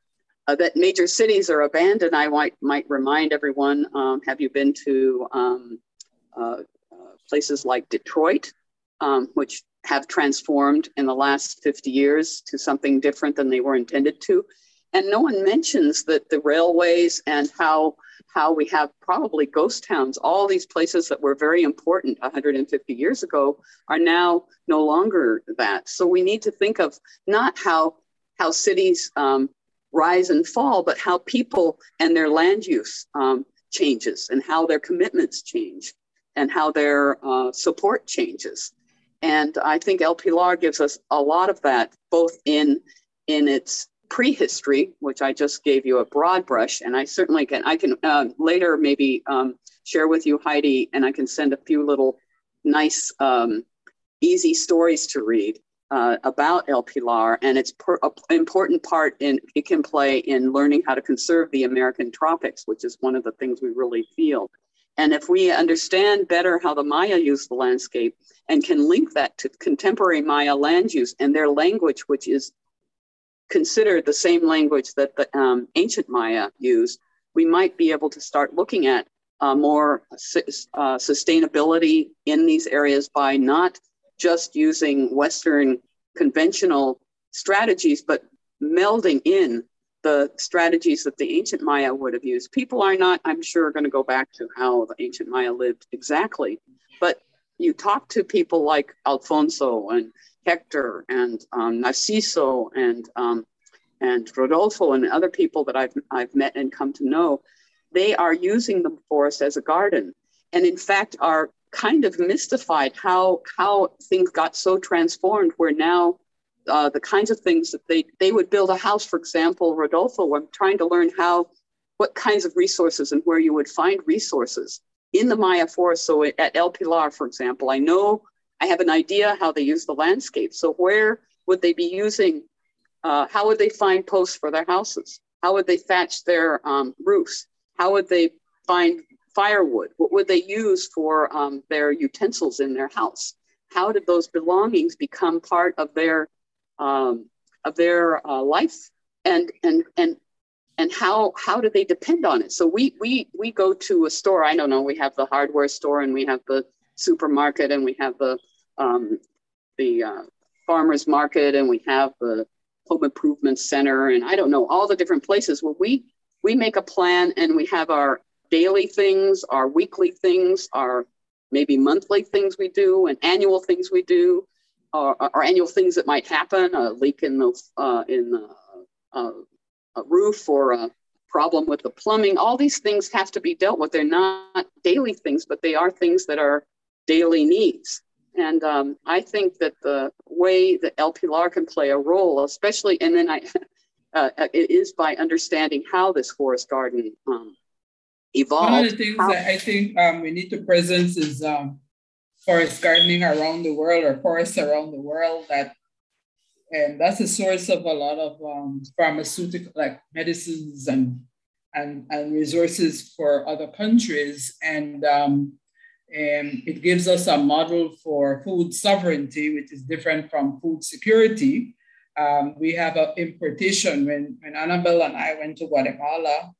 Uh, that major cities are abandoned. I might, might remind everyone um, have you been to um, uh, uh places like Detroit, um, which have transformed in the last 50 years to something different than they were intended to? And no one mentions that the railways and how how we have probably ghost towns all these places that were very important 150 years ago are now no longer that. So we need to think of not how how cities um, rise and fall but how people and their land use um, changes and how their commitments change and how their uh, support changes. And i think el pilar gives us a lot of that both in in its prehistory, which I just gave you a broad brush, and I certainly can. I can uh, later maybe um, share with you, Heidi, and I can send a few little nice, um, easy stories to read uh, about El Pilar, and it's per, an important part in it can play in learning how to conserve the American tropics, which is one of the things we really feel. And if we understand better how the Maya use the landscape and can link that to contemporary Maya land use and their language, which is considered the same language that the um, ancient Maya used, we might be able to start looking at uh, more uh, sustainability in these areas by not just using Western conventional strategies, but melding in the strategies that the ancient Maya would have used. People are not, I'm sure, going to go back to how the ancient Maya lived exactly, but you talk to people like Alfonso and Hector and um, Narciso and um, and Rodolfo and other people that I've I've met and come to know, they are using the forest as a garden, and in fact are kind of mystified how how things got so transformed. Where now uh, the kinds of things that they they would build a house, for example, Rodolfo. I'm trying to learn how what kinds of resources and where you would find resources in the Maya forest. So at El Pilar, for example, I know I have an idea how they use the landscape. So where would they be using, uh, how would they find posts for their houses? How would they thatch their um, roofs? How would they find firewood? What would they use for um, their utensils in their house? How did those belongings become part of their um, of their uh, life? And and and and how how do they depend on it? So we we we go to a store. I don't know. We have the hardware store and we have the supermarket and we have the um, the uh, farmers market and we have the home improvement center and I don't know all the different places where we we make a plan and we have our daily things, our weekly things, our maybe monthly things we do, and annual things we do, or, annual things that might happen, a leak in the uh, in the uh, a roof or a problem with the plumbing. All these things have to be dealt with. They're not daily things, but they are things that are daily needs. And um, I think that the way that El Pilar can play a role, especially, and then I, [LAUGHS] uh, it is by understanding how this forest garden um, evolved. One of the things how- that I think um, we need to present is um, forest gardening around the world or forests around the world that and that's a source of a lot of um, pharmaceutical like medicines and and and resources for other countries and um, and it gives us a model for food sovereignty, which is different from food security. Um, we have an importation. When, when Anabel and I went to Guatemala,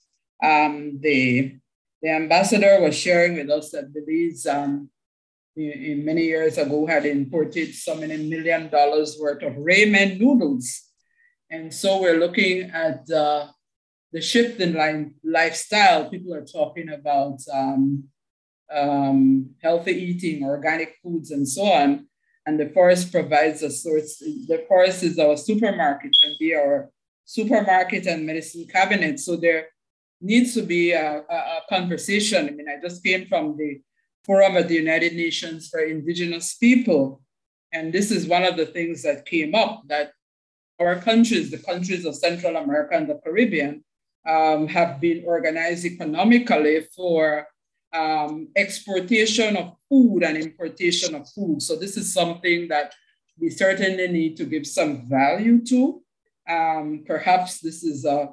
um, the, the ambassador was sharing with us that Belize, um, in, in, many years ago, had imported so many million dollars worth of ramen noodles. And so we're looking at uh, the shift in life, lifestyle. People are talking about um, um, healthy eating, organic foods, and so on. And the forest provides a source. The forest is our supermarket, can be our supermarket and medicine cabinet. So there needs to be a, a, a conversation. I mean, I just came from the Forum of the United Nations for Indigenous People. And this is one of the things that came up that our countries, the countries of Central America and the Caribbean, um, have been organized economically for um, exportation of food and importation of food. So this is something that we certainly need to give some value to. Um, perhaps this is a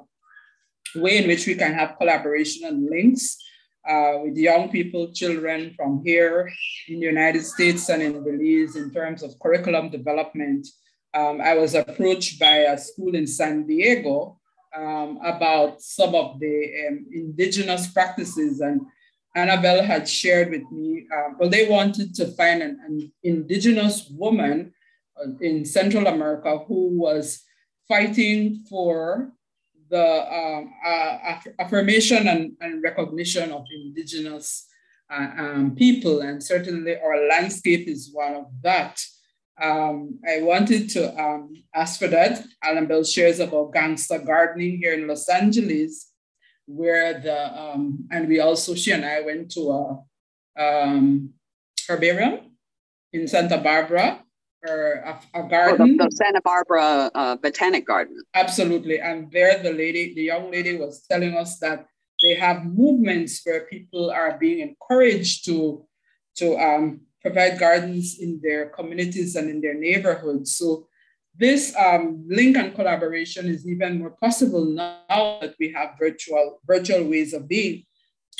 way in which we can have collaboration and links uh, with young people, children from here in the United States and in Belize in terms of curriculum development. Um, I was approached by a school in San Diego um, about some of the um, indigenous practices and Anabel had shared with me, uh, well, they wanted to find an, an indigenous woman uh, in Central America who was fighting for the um, uh, affirmation and, and, recognition of indigenous uh, um, people, and certainly our landscape is one of that. Um, I wanted to um, ask for that. Anabel shares about gangster gardening here in Los Angeles, where the, um, and we also, she and I went to a um, herbarium in Santa Barbara, or a, a garden. Oh, the, the, Santa Barbara uh, Botanic Garden. Absolutely. And there the lady, the young lady was telling us that they have movements where people are being encouraged to, to um, provide gardens in their communities and in their neighborhoods. So this um, link and collaboration is even more possible now that we have virtual, virtual ways of being.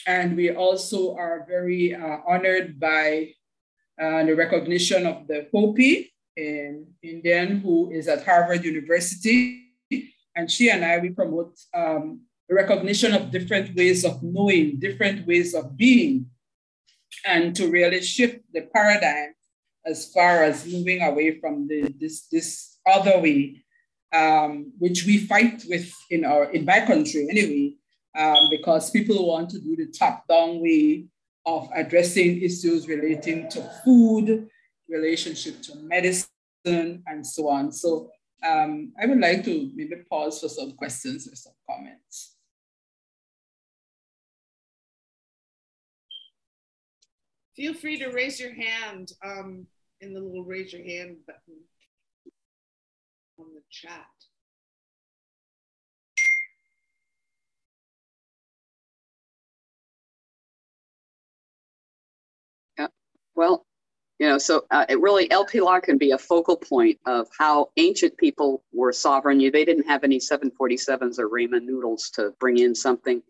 And we also are very uh, honored by uh, the recognition of the Hopi in Indian who is at Harvard University. And she and I, we promote um, recognition of different ways of knowing, different ways of being, and to really shift the paradigm as far as moving away from the, this, this other way, um, which we fight with in our in my country anyway, um, because people want to do the top-down way of addressing issues relating to food, relationship to medicine, and so on. So um, I would like to maybe pause for some questions or some comments. Feel free to raise your hand um, in the little raise your hand button on the chat. Yeah. Well, you know, so uh, it really El Pilar can be a focal point of how ancient people were sovereign. You, they didn't have any 747s or ramen noodles to bring in something.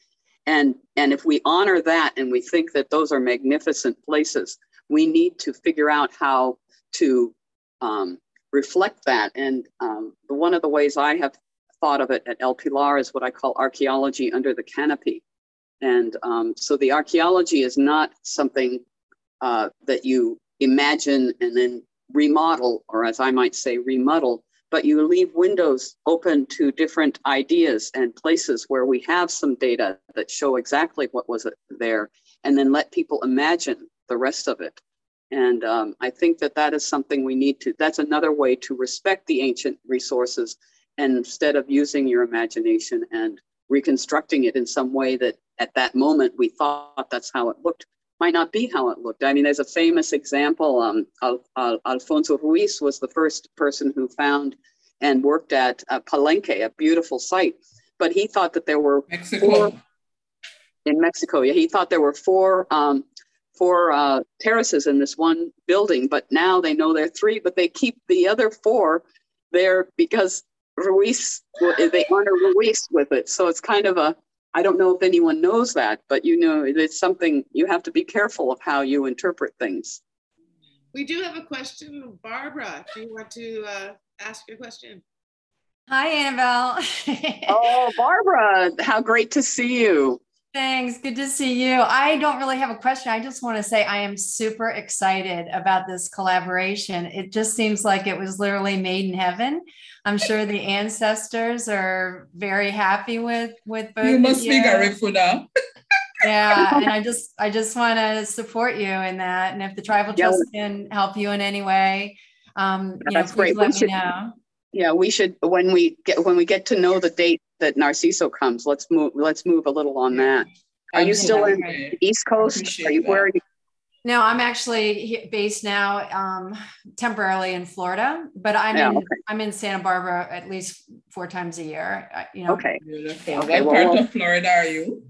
And, and if we honor that and we think that those are magnificent places, we need to figure out how to um, reflect that. And um, the, one of the ways I have thought of it at El Pilar is what I call archaeology under the canopy. And um, so the archaeology is not something uh, that you imagine and then remodel, or as I might say, remuddle, but you leave windows open to different ideas and places where we have some data that show exactly what was there, and then let people imagine the rest of it. And um, I think that that is something we need to, that's another way to respect the ancient resources and instead of using your imagination and reconstructing it in some way that at that moment we thought that's how it looked might not be how it looked. I mean, there's a famous example. Um, Al- Al- Alfonso Ruiz was the first person who found and worked at uh, Palenque, a beautiful site. But he thought that there were Mexico. four in Mexico. Yeah, he thought there were four um, four uh, terraces in this one building, but now they know there are three. But they keep the other four there because Ruiz they honor Ruiz with it. So it's kind of a I don't know if anyone knows that, but you know, it's something you have to be careful of how you interpret things. We do have a question. Barbara, do you want to uh, ask your question? Hi, Anabel. [LAUGHS] oh, Barbara, how great to see you. Thanks. Good to see you. I don't really have a question. I just want to say I am super excited about this collaboration. It just seems like it was literally made in heaven. I'm [LAUGHS] sure the ancestors are very happy with with both. You must be grateful now. [LAUGHS] yeah, [LAUGHS] and I just I just want to support you in that. And if the tribal trust yeah. can help you in any way, um, you That's know, please great. let we me should, know. Yeah, we should when we get when we get to know the date that Narciso comes. Let's move. Let's move a little on that. Are you still in the East Coast? Are you where? Are you? No, I'm actually based now um, temporarily in Florida, but I'm yeah, in okay. I'm in Santa Barbara at least four times a year. You know. Okay. Beautiful. Okay. What well, part of Florida are you?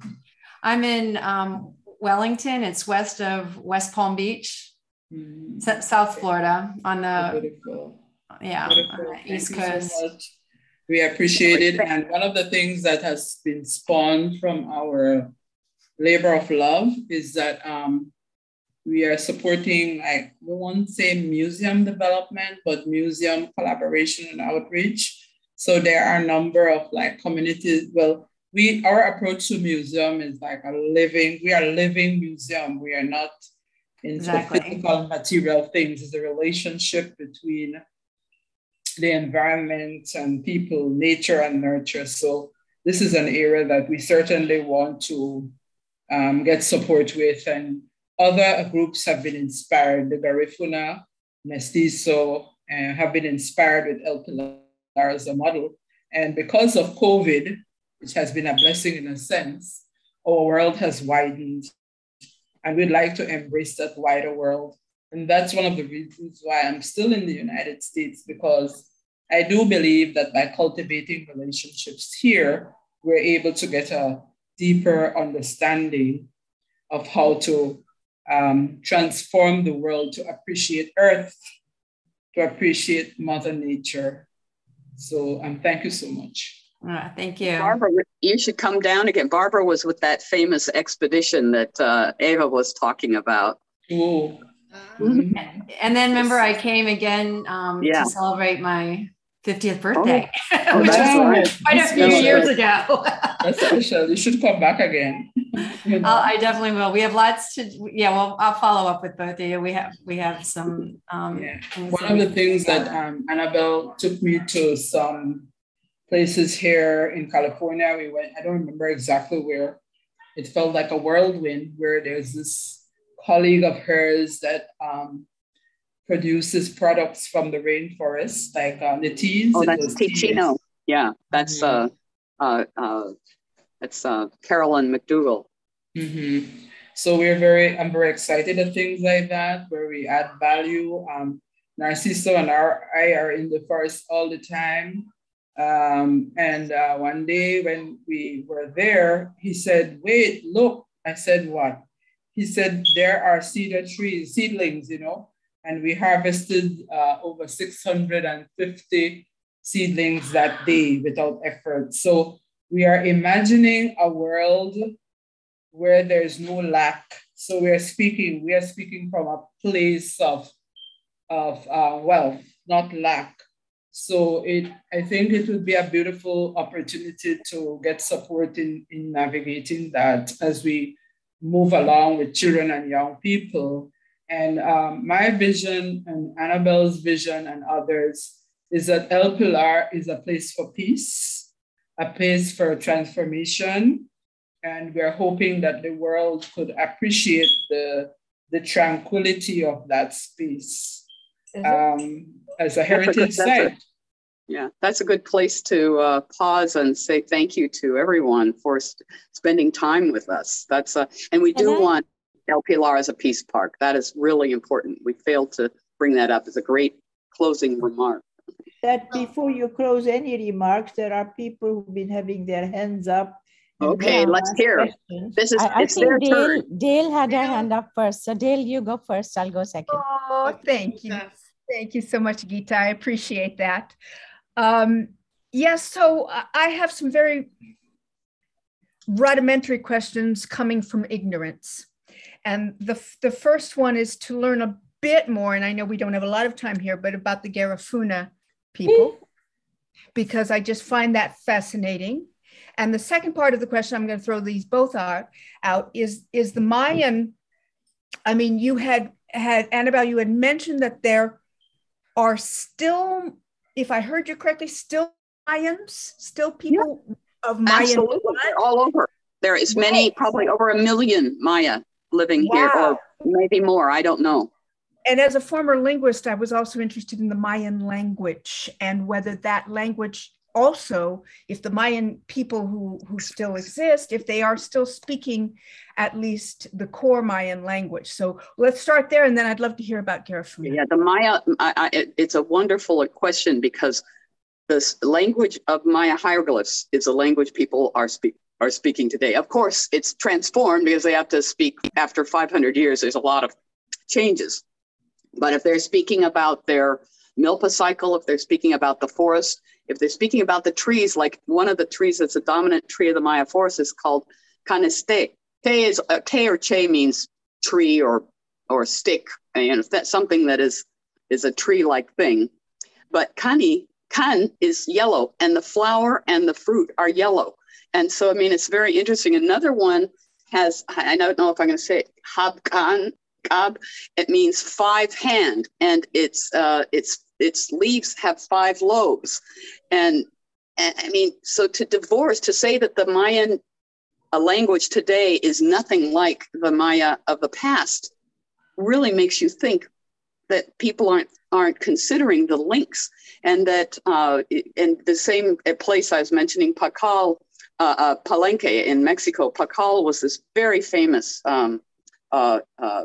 I'm in um, Wellington. It's west of West Palm Beach, mm-hmm. South Florida, on the Beautiful. yeah on the East Coast. So we appreciate it. And one of the things that has been spawned from our labor of love is that um, we are supporting, I won't say museum development, but museum collaboration and outreach. So there are a number of like communities. Well, we our approach to museum is like a living, we are living museum. We are not into exactly. physical material things. It's a relationship between the environment and people, nature and nurture. So this is an area that we certainly want to um, get support with. And other groups have been inspired. The Garifuna, Mestizo uh, have been inspired with El Pilar as a model. And because of COVID, which has been a blessing in a sense, our world has widened. And we'd like to embrace that wider world. And that's one of the reasons why I'm still in the United States, because I do believe that by cultivating relationships here, we're able to get a deeper understanding of how to um, transform the world to appreciate Earth, to appreciate Mother Nature. So um, thank you so much. Uh, thank you. Barbara, you should come down again. Barbara was with that famous expedition that uh, Eva was talking about. Oh. Mm-hmm. [LAUGHS] And then remember, I came again um, yeah. to celebrate my 50th birthday. Oh, [LAUGHS] oh that's right. Quite a few years ago. that's [LAUGHS] special. You should come back again. I definitely will. We have lots to. Yeah, well, I'll follow up with both of you. We have we have some. Um, yeah. One of the things that um, Anabel took me to some places here in California. We went. I don't remember exactly where. It felt like a whirlwind where there's this colleague of hers that um, produces products from the rainforest, like uh, the teas. Oh, that's Ticino. Yeah, that's mm-hmm. uh, uh, uh, that's uh, Carolyn McDougall. Mm-hmm. So we're very, I'm very excited at things like that where we add value. Um, Narciso and our, I are in the forest all the time. Um, and uh, one day when we were there, he said, "Wait, look." I said, "What?" He said, "There are cedar trees, seedlings, you know." and we harvested uh, over 650 seedlings that day without effort. So we are imagining a world where there's no lack. So we are speaking, we are speaking from a place of, of uh, wealth, not lack. So it, I think it would be a beautiful opportunity to get support in, in navigating that as we move along with children and young people and um, my vision and Anabel's vision and others is that El Pilar is a place for peace, a place for transformation. And we're hoping that the world could appreciate the, the tranquility of that space um, as a heritage site. Yeah, that's a good place to uh, pause and say thank you to everyone for spending time with us. That's uh, and we do want El Pilar as a peace park. That is really important. We failed to bring that up as a great closing remark. That before you close any remarks, there are people who've been having their hands up. Okay, let's hear. Questions. This is I, I think Dale, Dale had her hand up first. So Dale, you go first. I'll go second. Oh, thank you. Thank you so much, Gita. I appreciate that. Um, yes, so I have some very rudimentary questions coming from ignorance. And the, the first one is to learn a bit more, and I know we don't have a lot of time here, but about the Garifuna people, because I just find that fascinating. And the second part of the question, I'm going to throw these both out, out is, is the Mayan. I mean, you had had Anabel, you had mentioned that there are still, if I heard you correctly, still Mayans, still people yeah. of Mayan Absolutely. all over. There is many, right. probably over a million Maya living wow. here, or maybe more. I don't know. And as a former linguist, I was also interested in the Mayan language and whether that language also, if the Mayan people who, who still exist, if they are still speaking at least the core Mayan language. So let's start there, and then I'd love to hear about Garifuna. Yeah, the Maya, I, I, it's a wonderful question because the language of Maya hieroglyphs is a language people are speak, are speaking today. Of course, it's transformed because they have to speak after 500 years. There's a lot of changes. But if they're speaking about their milpa cycle, if they're speaking about the forest, if they're speaking about the trees, like one of the trees that's a dominant tree of the Maya forest is called caneste. Te is uh, te or che means tree or or stick, and if that's something that is is a tree-like thing. But kani, kan is yellow, and the flower and the fruit are yellow. And so, I mean, it's very interesting. Another one has, I don't know if I'm going to say it, Habkan, Kab. It means five hand, and its uh, its its leaves have five lobes, and I mean, so to divorce, to say that the Mayan a language today is nothing like the Maya of the past really makes you think that people aren't aren't considering the links and that uh, in the same place I was mentioning Pakal uh, uh, Palenque in Mexico Pakal was this very famous um, uh, uh,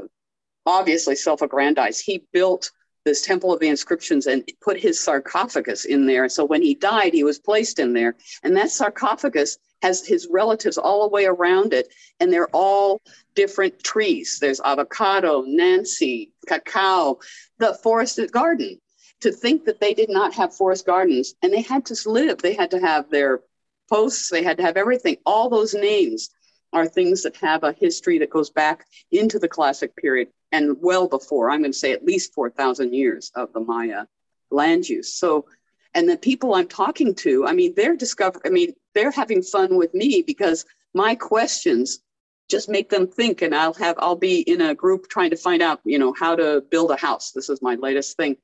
obviously self-aggrandized he built this temple of the inscriptions and put his sarcophagus in there so when he died he was placed in there and that sarcophagus has his relatives all the way around it, and they're all different trees. There's avocado, Nancy, cacao, the forested garden. To think that they did not have forest gardens and they had to live, they had to have their posts, they had to have everything. All those names are things that have a history that goes back into the classic period and well before, I'm going to say at least 4,000 years of the Maya land use. So and the people i'm talking to i mean they're discovering i mean they're having fun with me because my questions just make them think and i'll have i'll be in a group trying to find out you know how to build a house this is my latest thing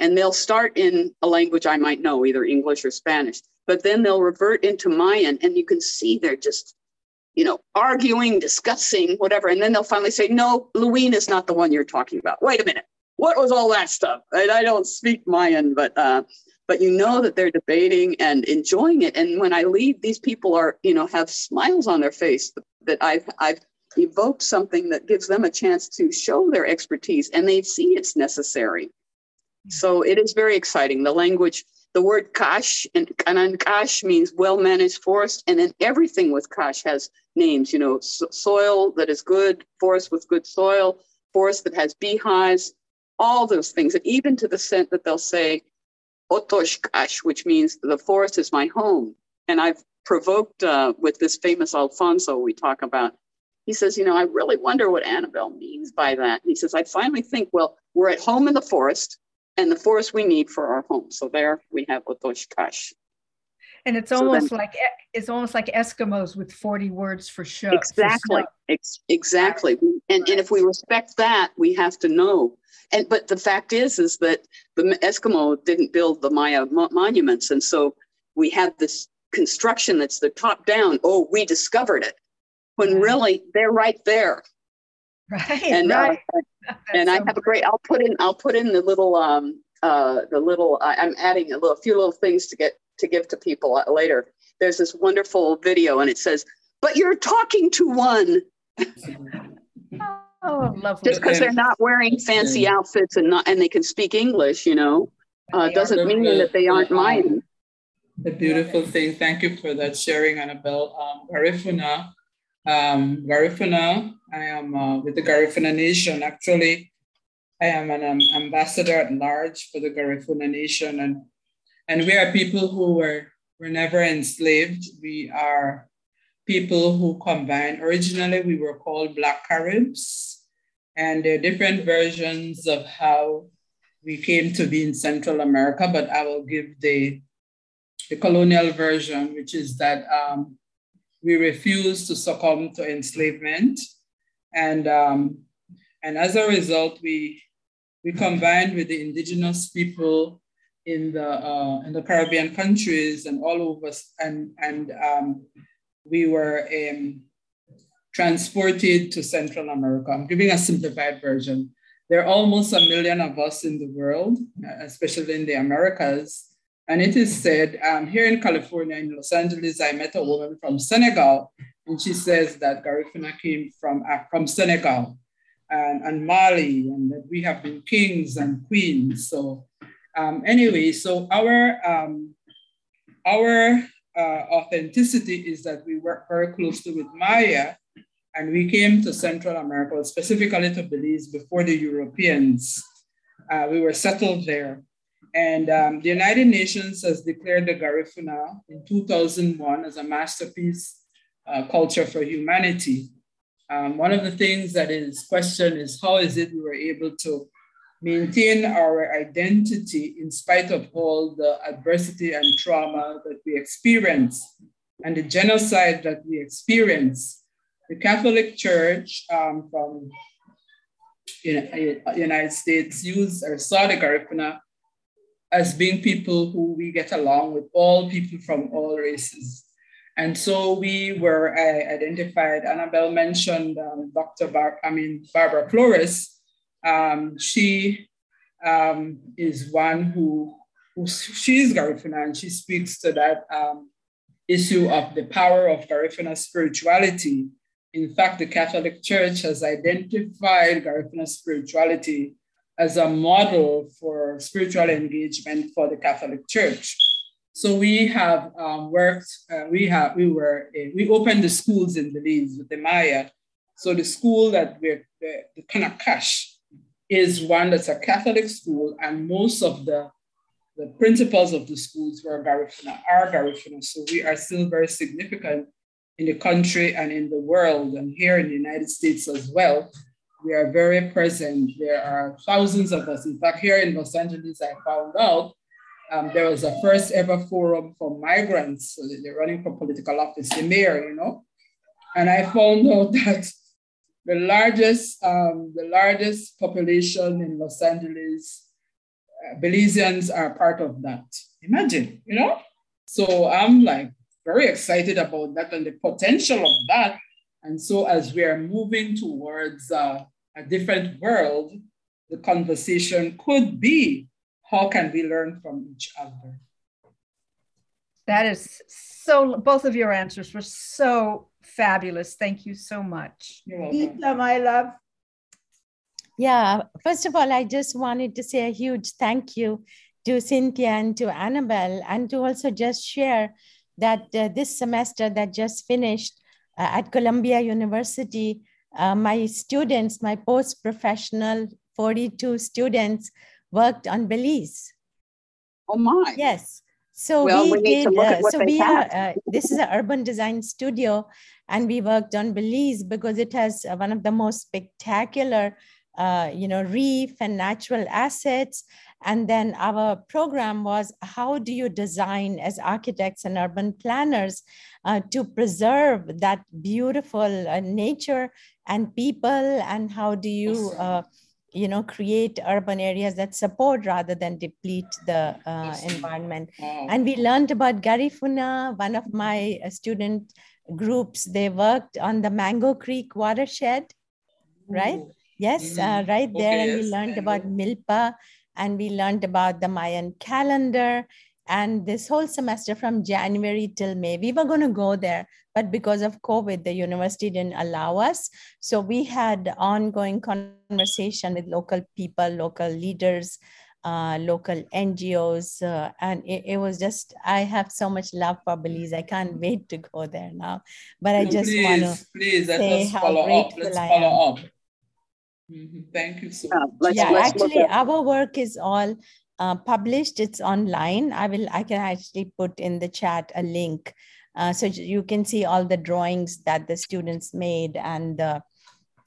and they'll start in a language i might know either english or spanish but then they'll revert into mayan and you can see they're just you know arguing discussing whatever and then they'll finally say no Luwin is not the one you're talking about. Wait a minute. What was all that stuff? I, I don't speak mayan but uh, but you know that they're debating and enjoying it. And when i leave these people are you know have smiles on their face that i've i've evoked something that gives them a chance to show their expertise and they see it's necessary. So it is very exciting. The language the word kash and kash means well managed forest and then everything with kash has names you know so- soil that is good forest with good soil forest that has beehives all those things and even to the scent that they'll say Otoshkash, which means the forest is my home. And I've provoked uh, with this famous Alfonso we talk about. He says, You know, I really wonder what Anabel means by that. And he says, I finally think, well, we're at home in the forest, and the forest we need for our home. So there we have Otoshkash. And it's almost so then, like it's almost like Eskimos with 40 words for show. Exactly. For Ex- exactly. And, and if we respect that, we have to know and but the fact is, is that the Eskimo didn't build the Maya mo- monuments, and so we have this construction that's the top down. Oh, we discovered it, when really they're right there. Right. And uh, right. Uh, [LAUGHS] and so I have a great. I'll put in. I'll put in the little. Um. Uh. The little. I, I'm adding a little. A few little things to get to give to people uh, later. There's this wonderful video, and it says, "But you're talking to one." [LAUGHS] Oh, lovely. Just because they're not wearing fancy outfits and not and they can speak English, you know, uh, doesn't mean that they aren't mine. The beautiful thing. Thank you for that sharing, Anabel. Um, Garifuna, um, Garifuna. I am uh, with the Garifuna Nation. Actually, I am an um, ambassador at large for the Garifuna Nation, and and we are people who were were never enslaved. We are people who combine. Originally, we were called Black Caribs and there are different versions of how we came to be in Central America, but I will give the, the colonial version, which is that um, we refused to succumb to enslavement. And, um, and as a result, we, we combined with the indigenous people in the, uh, in the Caribbean countries and all over, and, and um, we were um, transported to Central America. I'm giving a simplified version. There are almost a million of us in the world, especially in the Americas. And it is said um, here in California, in Los Angeles, I met a woman from Senegal, and she says that Garifuna came from, uh, from Senegal and, and Mali, and that we have been kings and queens. So, um, anyway, so our, um, our uh, authenticity is that we work very closely with Maya and we came to Central America, specifically to Belize, before the Europeans. Uh, we were settled there. And um, the United Nations has declared the Garifuna in 2001 as a masterpiece uh, culture for humanity. Um, one of the things that is questioned is how is it we were able to maintain our identity in spite of all the adversity and trauma that we experience and the genocide that we experience the Catholic Church um, from uh, United States used or saw the Garifuna as being people who we get along with all people from all races. And so we were uh, identified. Anabel mentioned um, Dr. Bar- I mean Barbara Flores. Um, she um, is one who, who she's Garifuna and she speaks to that um, issue of the power of Garifuna spirituality. In fact, the Catholic Church has identified Garifuna spirituality as a model for spiritual engagement for the Catholic Church. So we have um, worked, uh, we have, we were, uh, we opened the schools in Belize with the Maya. So the school that we're, the, the Kanakash is one that's a Catholic school and most of the, the principals of the schools were Garifuna, are Garifuna. So we are still very significant in the country and in the world and here in the United States as well. We are very present. There are thousands of us. In fact, here in Los Angeles, I found out um, there was a first ever forum for migrants. So they're running for political office, the mayor, you know. And I found out [LAUGHS] that the largest, um, the largest population in Los Angeles, uh, Belizeans are part of that. Imagine, you know? So I'm like very excited about that and the potential of that. And so as we are moving towards uh, a different world, the conversation could be how can we learn from each other? That is so, both of your answers were so fabulous. Thank you so much. Ita, my love. Yeah, first of all, I just wanted to say a huge thank you to Cynthia and to Anabel, and to also just share that uh, this semester that just finished uh, at Columbia University, uh, my students, my post professional 42 students, worked on Belize. Oh my. Yes. So well, we, we did. Uh, so we have. Uh, this is an urban design studio, and we worked on Belize because it has uh, one of the most spectacular, uh, you know, reef and natural assets. And then our program was how do you design as architects and urban planners uh, to preserve that beautiful uh, nature and people, and how do you you know create urban areas that support rather than deplete the uh, environment? And we learned about garifuna one of my uh, student groups. They worked on the mango creek watershed right? Yes uh, mm-hmm. right there okay, and we learned about milpa and we learned about the mayan calendar and this whole semester from January till May, we were going to go there, but because of COVID, the university didn't allow us. So we had ongoing conversation with local people, local leaders, uh, local NGOs, uh, and it, it, was just I have so much love for Belize. I can't wait to go there now. But I just want to please say how grateful let's follow. Up. Mm-hmm. Thank you so much. yeah, actually, our work is all uh, published. It's online. I will. I can actually put in the chat a link, uh, so you can see all the drawings that the students made and the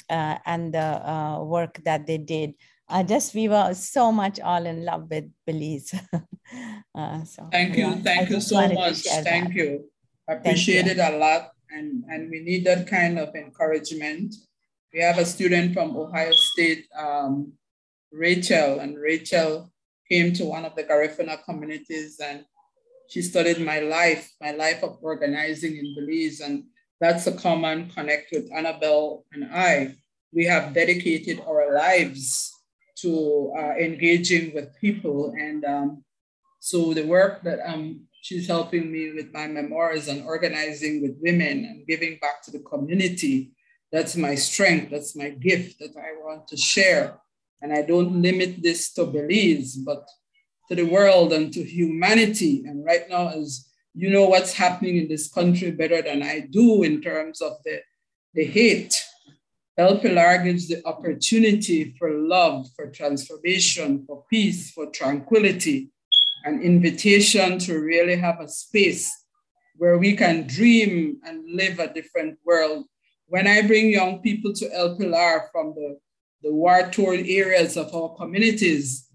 uh, and the uh, work that they did. Uh, just we were so much all in love with Belize. [LAUGHS] Uh, so, thank you, thank you so much. Thank that. you. I appreciate it a lot, and and we need that kind of encouragement. We have a student from Ohio State, um, Rachel, and Rachel came to one of the Garifuna communities and she studied my life, my life of organizing in Belize. And that's a common connect with Anabel and I. We have dedicated our lives to uh, engaging with people. And um, so the work that um, she's helping me with my memoirs and organizing with women and giving back to the community, that's my strength, that's my gift that I want to share. And I don't limit this to Belize, but to the world and to humanity. And right now, as you know what's happening in this country better than I do in terms of the, the hate. El Pilar gives the opportunity for love, for transformation, for peace, for tranquility, an invitation to really have a space where we can dream and live a different world. When I bring young people to El Pilar from the the war-torn areas of our communities,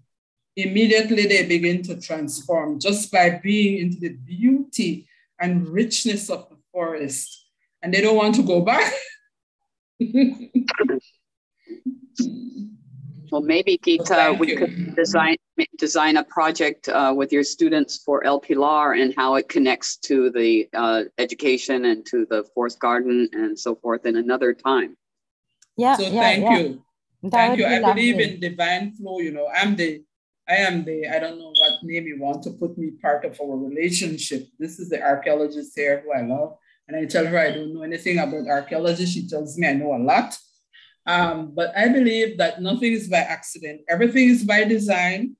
immediately they begin to transform just by being into the beauty and richness of the forest. And they don't want to go back. [LAUGHS] Well, maybe Gita, we you. could design design a project uh, with your students for El Pilar and how it connects to the uh, education and to the forest garden and so forth in another time. Yeah. So yeah, thank yeah. you. That thank you. I lovely. believe in divine flow. You know, I'm the, I am the, I don't know what name you want to put me part of our relationship. This is the archaeologist here who I love. And I tell her I don't know anything about archaeology. She tells me I know a lot. Um, but I believe that nothing is by accident. Everything is by design.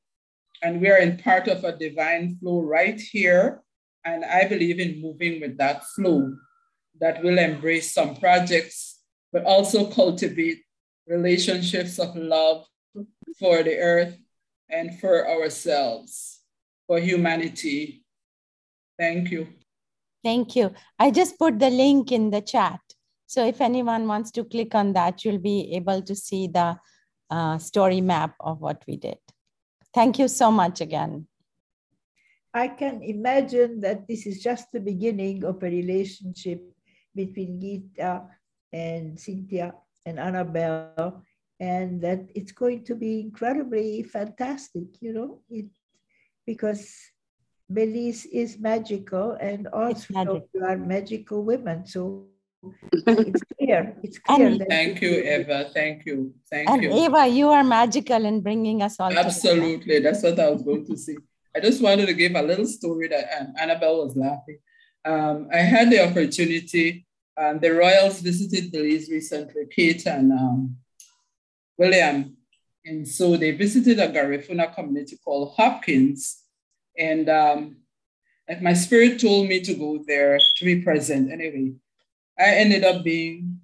And we are in part of a divine flow right here. And I believe in moving with that flow that will embrace some projects, but also cultivate relationships of love for the earth and for ourselves, for humanity. Thank you. Thank you. I just put the link in the chat. So if anyone wants to click on that, you'll be able to see the uh, story map of what we did. Thank you so much again. I can imagine that this is just the beginning of a relationship between Gita and Cynthia and Anabel, and that it's going to be incredibly fantastic, you know, it, because Belize is magical and also magic. you are magical women. So it's clear. It's clear. And, thank you, Eva. Thank you. Thank and you. Eva, you are magical in bringing us all. Absolutely. That's what I was going to say. I just wanted to give a little story that um, Anabel was laughing. Um, I had the opportunity, um, the Royals visited Belize recently, Kate and um, William. And so they visited a Garifuna community called Hopkins. And um, my spirit told me to go there to be present anyway. I ended up being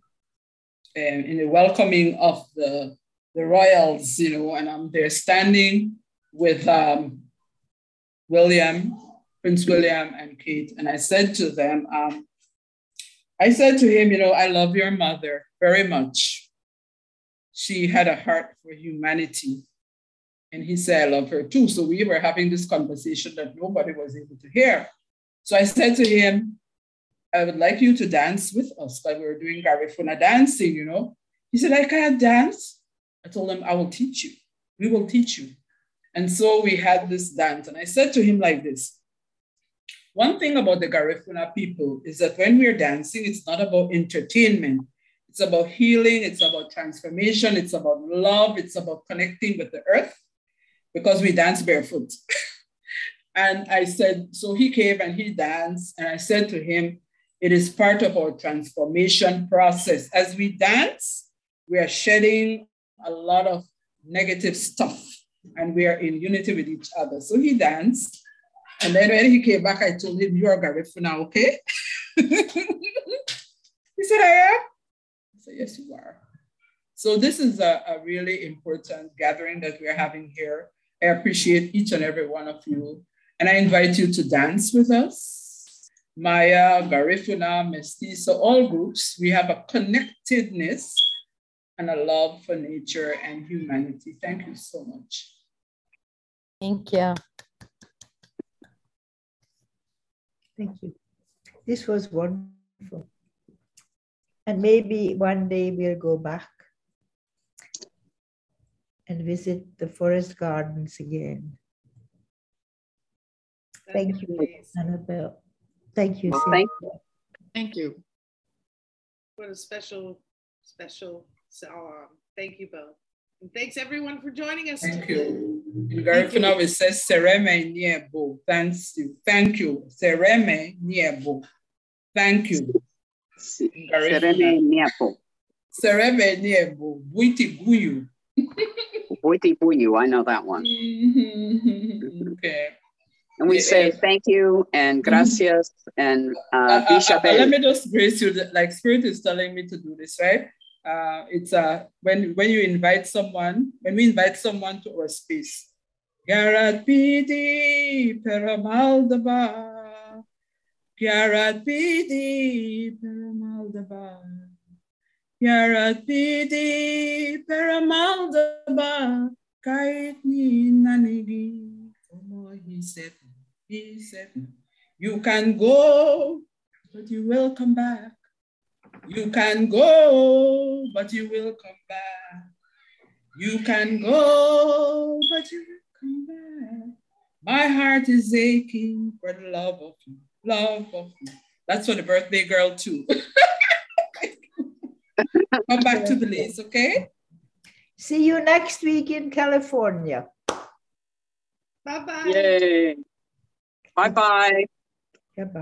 um, in the welcoming of the, the royals, you know, and I'm there standing with um, William, Prince William, and Kate. And I said to them, um, I said to him, you know, I love your mother very much. She had a heart for humanity. And he said, I love her too. So we were having this conversation that nobody was able to hear. So I said to him, I would like you to dance with us. Like we were doing Garifuna dancing, you know. He said, I can't dance. I told him, I will teach you. We will teach you. And so we had this dance. And I said to him like this One thing about the Garifuna people is that when we're dancing, it's not about entertainment. It's about healing, it's about transformation, it's about love, it's about connecting with the earth because we dance barefoot. [LAUGHS] and I said, so he came and he danced. And I said to him, it is part of our transformation process. As we dance, we are shedding a lot of negative stuff and we are in unity with each other. So he danced. And then when he came back, I told him, You're Garifuna, okay? [LAUGHS] he said, I am. I said, Yes, you are. So this is a, a really important gathering that we're having here. I appreciate each and every one of you. And I invite you to dance with us Maya, Garifuna, Mestizo, all groups, we have a connectedness and a love for nature and humanity. Thank you so much. Thank you. Thank you. This was wonderful. And maybe one day we'll go back and visit the forest gardens again. Thank you, Anabel. Thank you. Well, thank you. Thank you. What a special, special um, thank you both. And thanks everyone for joining us. Thank today. you. In Garifuna, it says Sereme Niebo. Thanks you. Thank you. Sereme Niebo. Thank you. Sereme Niebo. Sereme Niebo. Buiti Buyu. Buiti Buyu. I know that one. [LAUGHS] okay. And we say thank you and mm-hmm. gracias and uh, uh, uh, uh, let me just grace you. Like Spirit is telling me to do this, right? Uh, it's uh, when when you invite someone, when we invite someone to our space. Garat pidi peramaldaba. Garat pidi peramaldaba. Garat pidi peramaldaba. Kait ni nanigi. Como he said You can go, but you will come back. You can go, but you will come back. You can go, but you will come back. My heart is aching for the love of you, love of you. That's for the birthday girl too. [LAUGHS] come back to the Belize, okay? See you next week in California. Bye bye. Yay. Bye bye. Goodbye.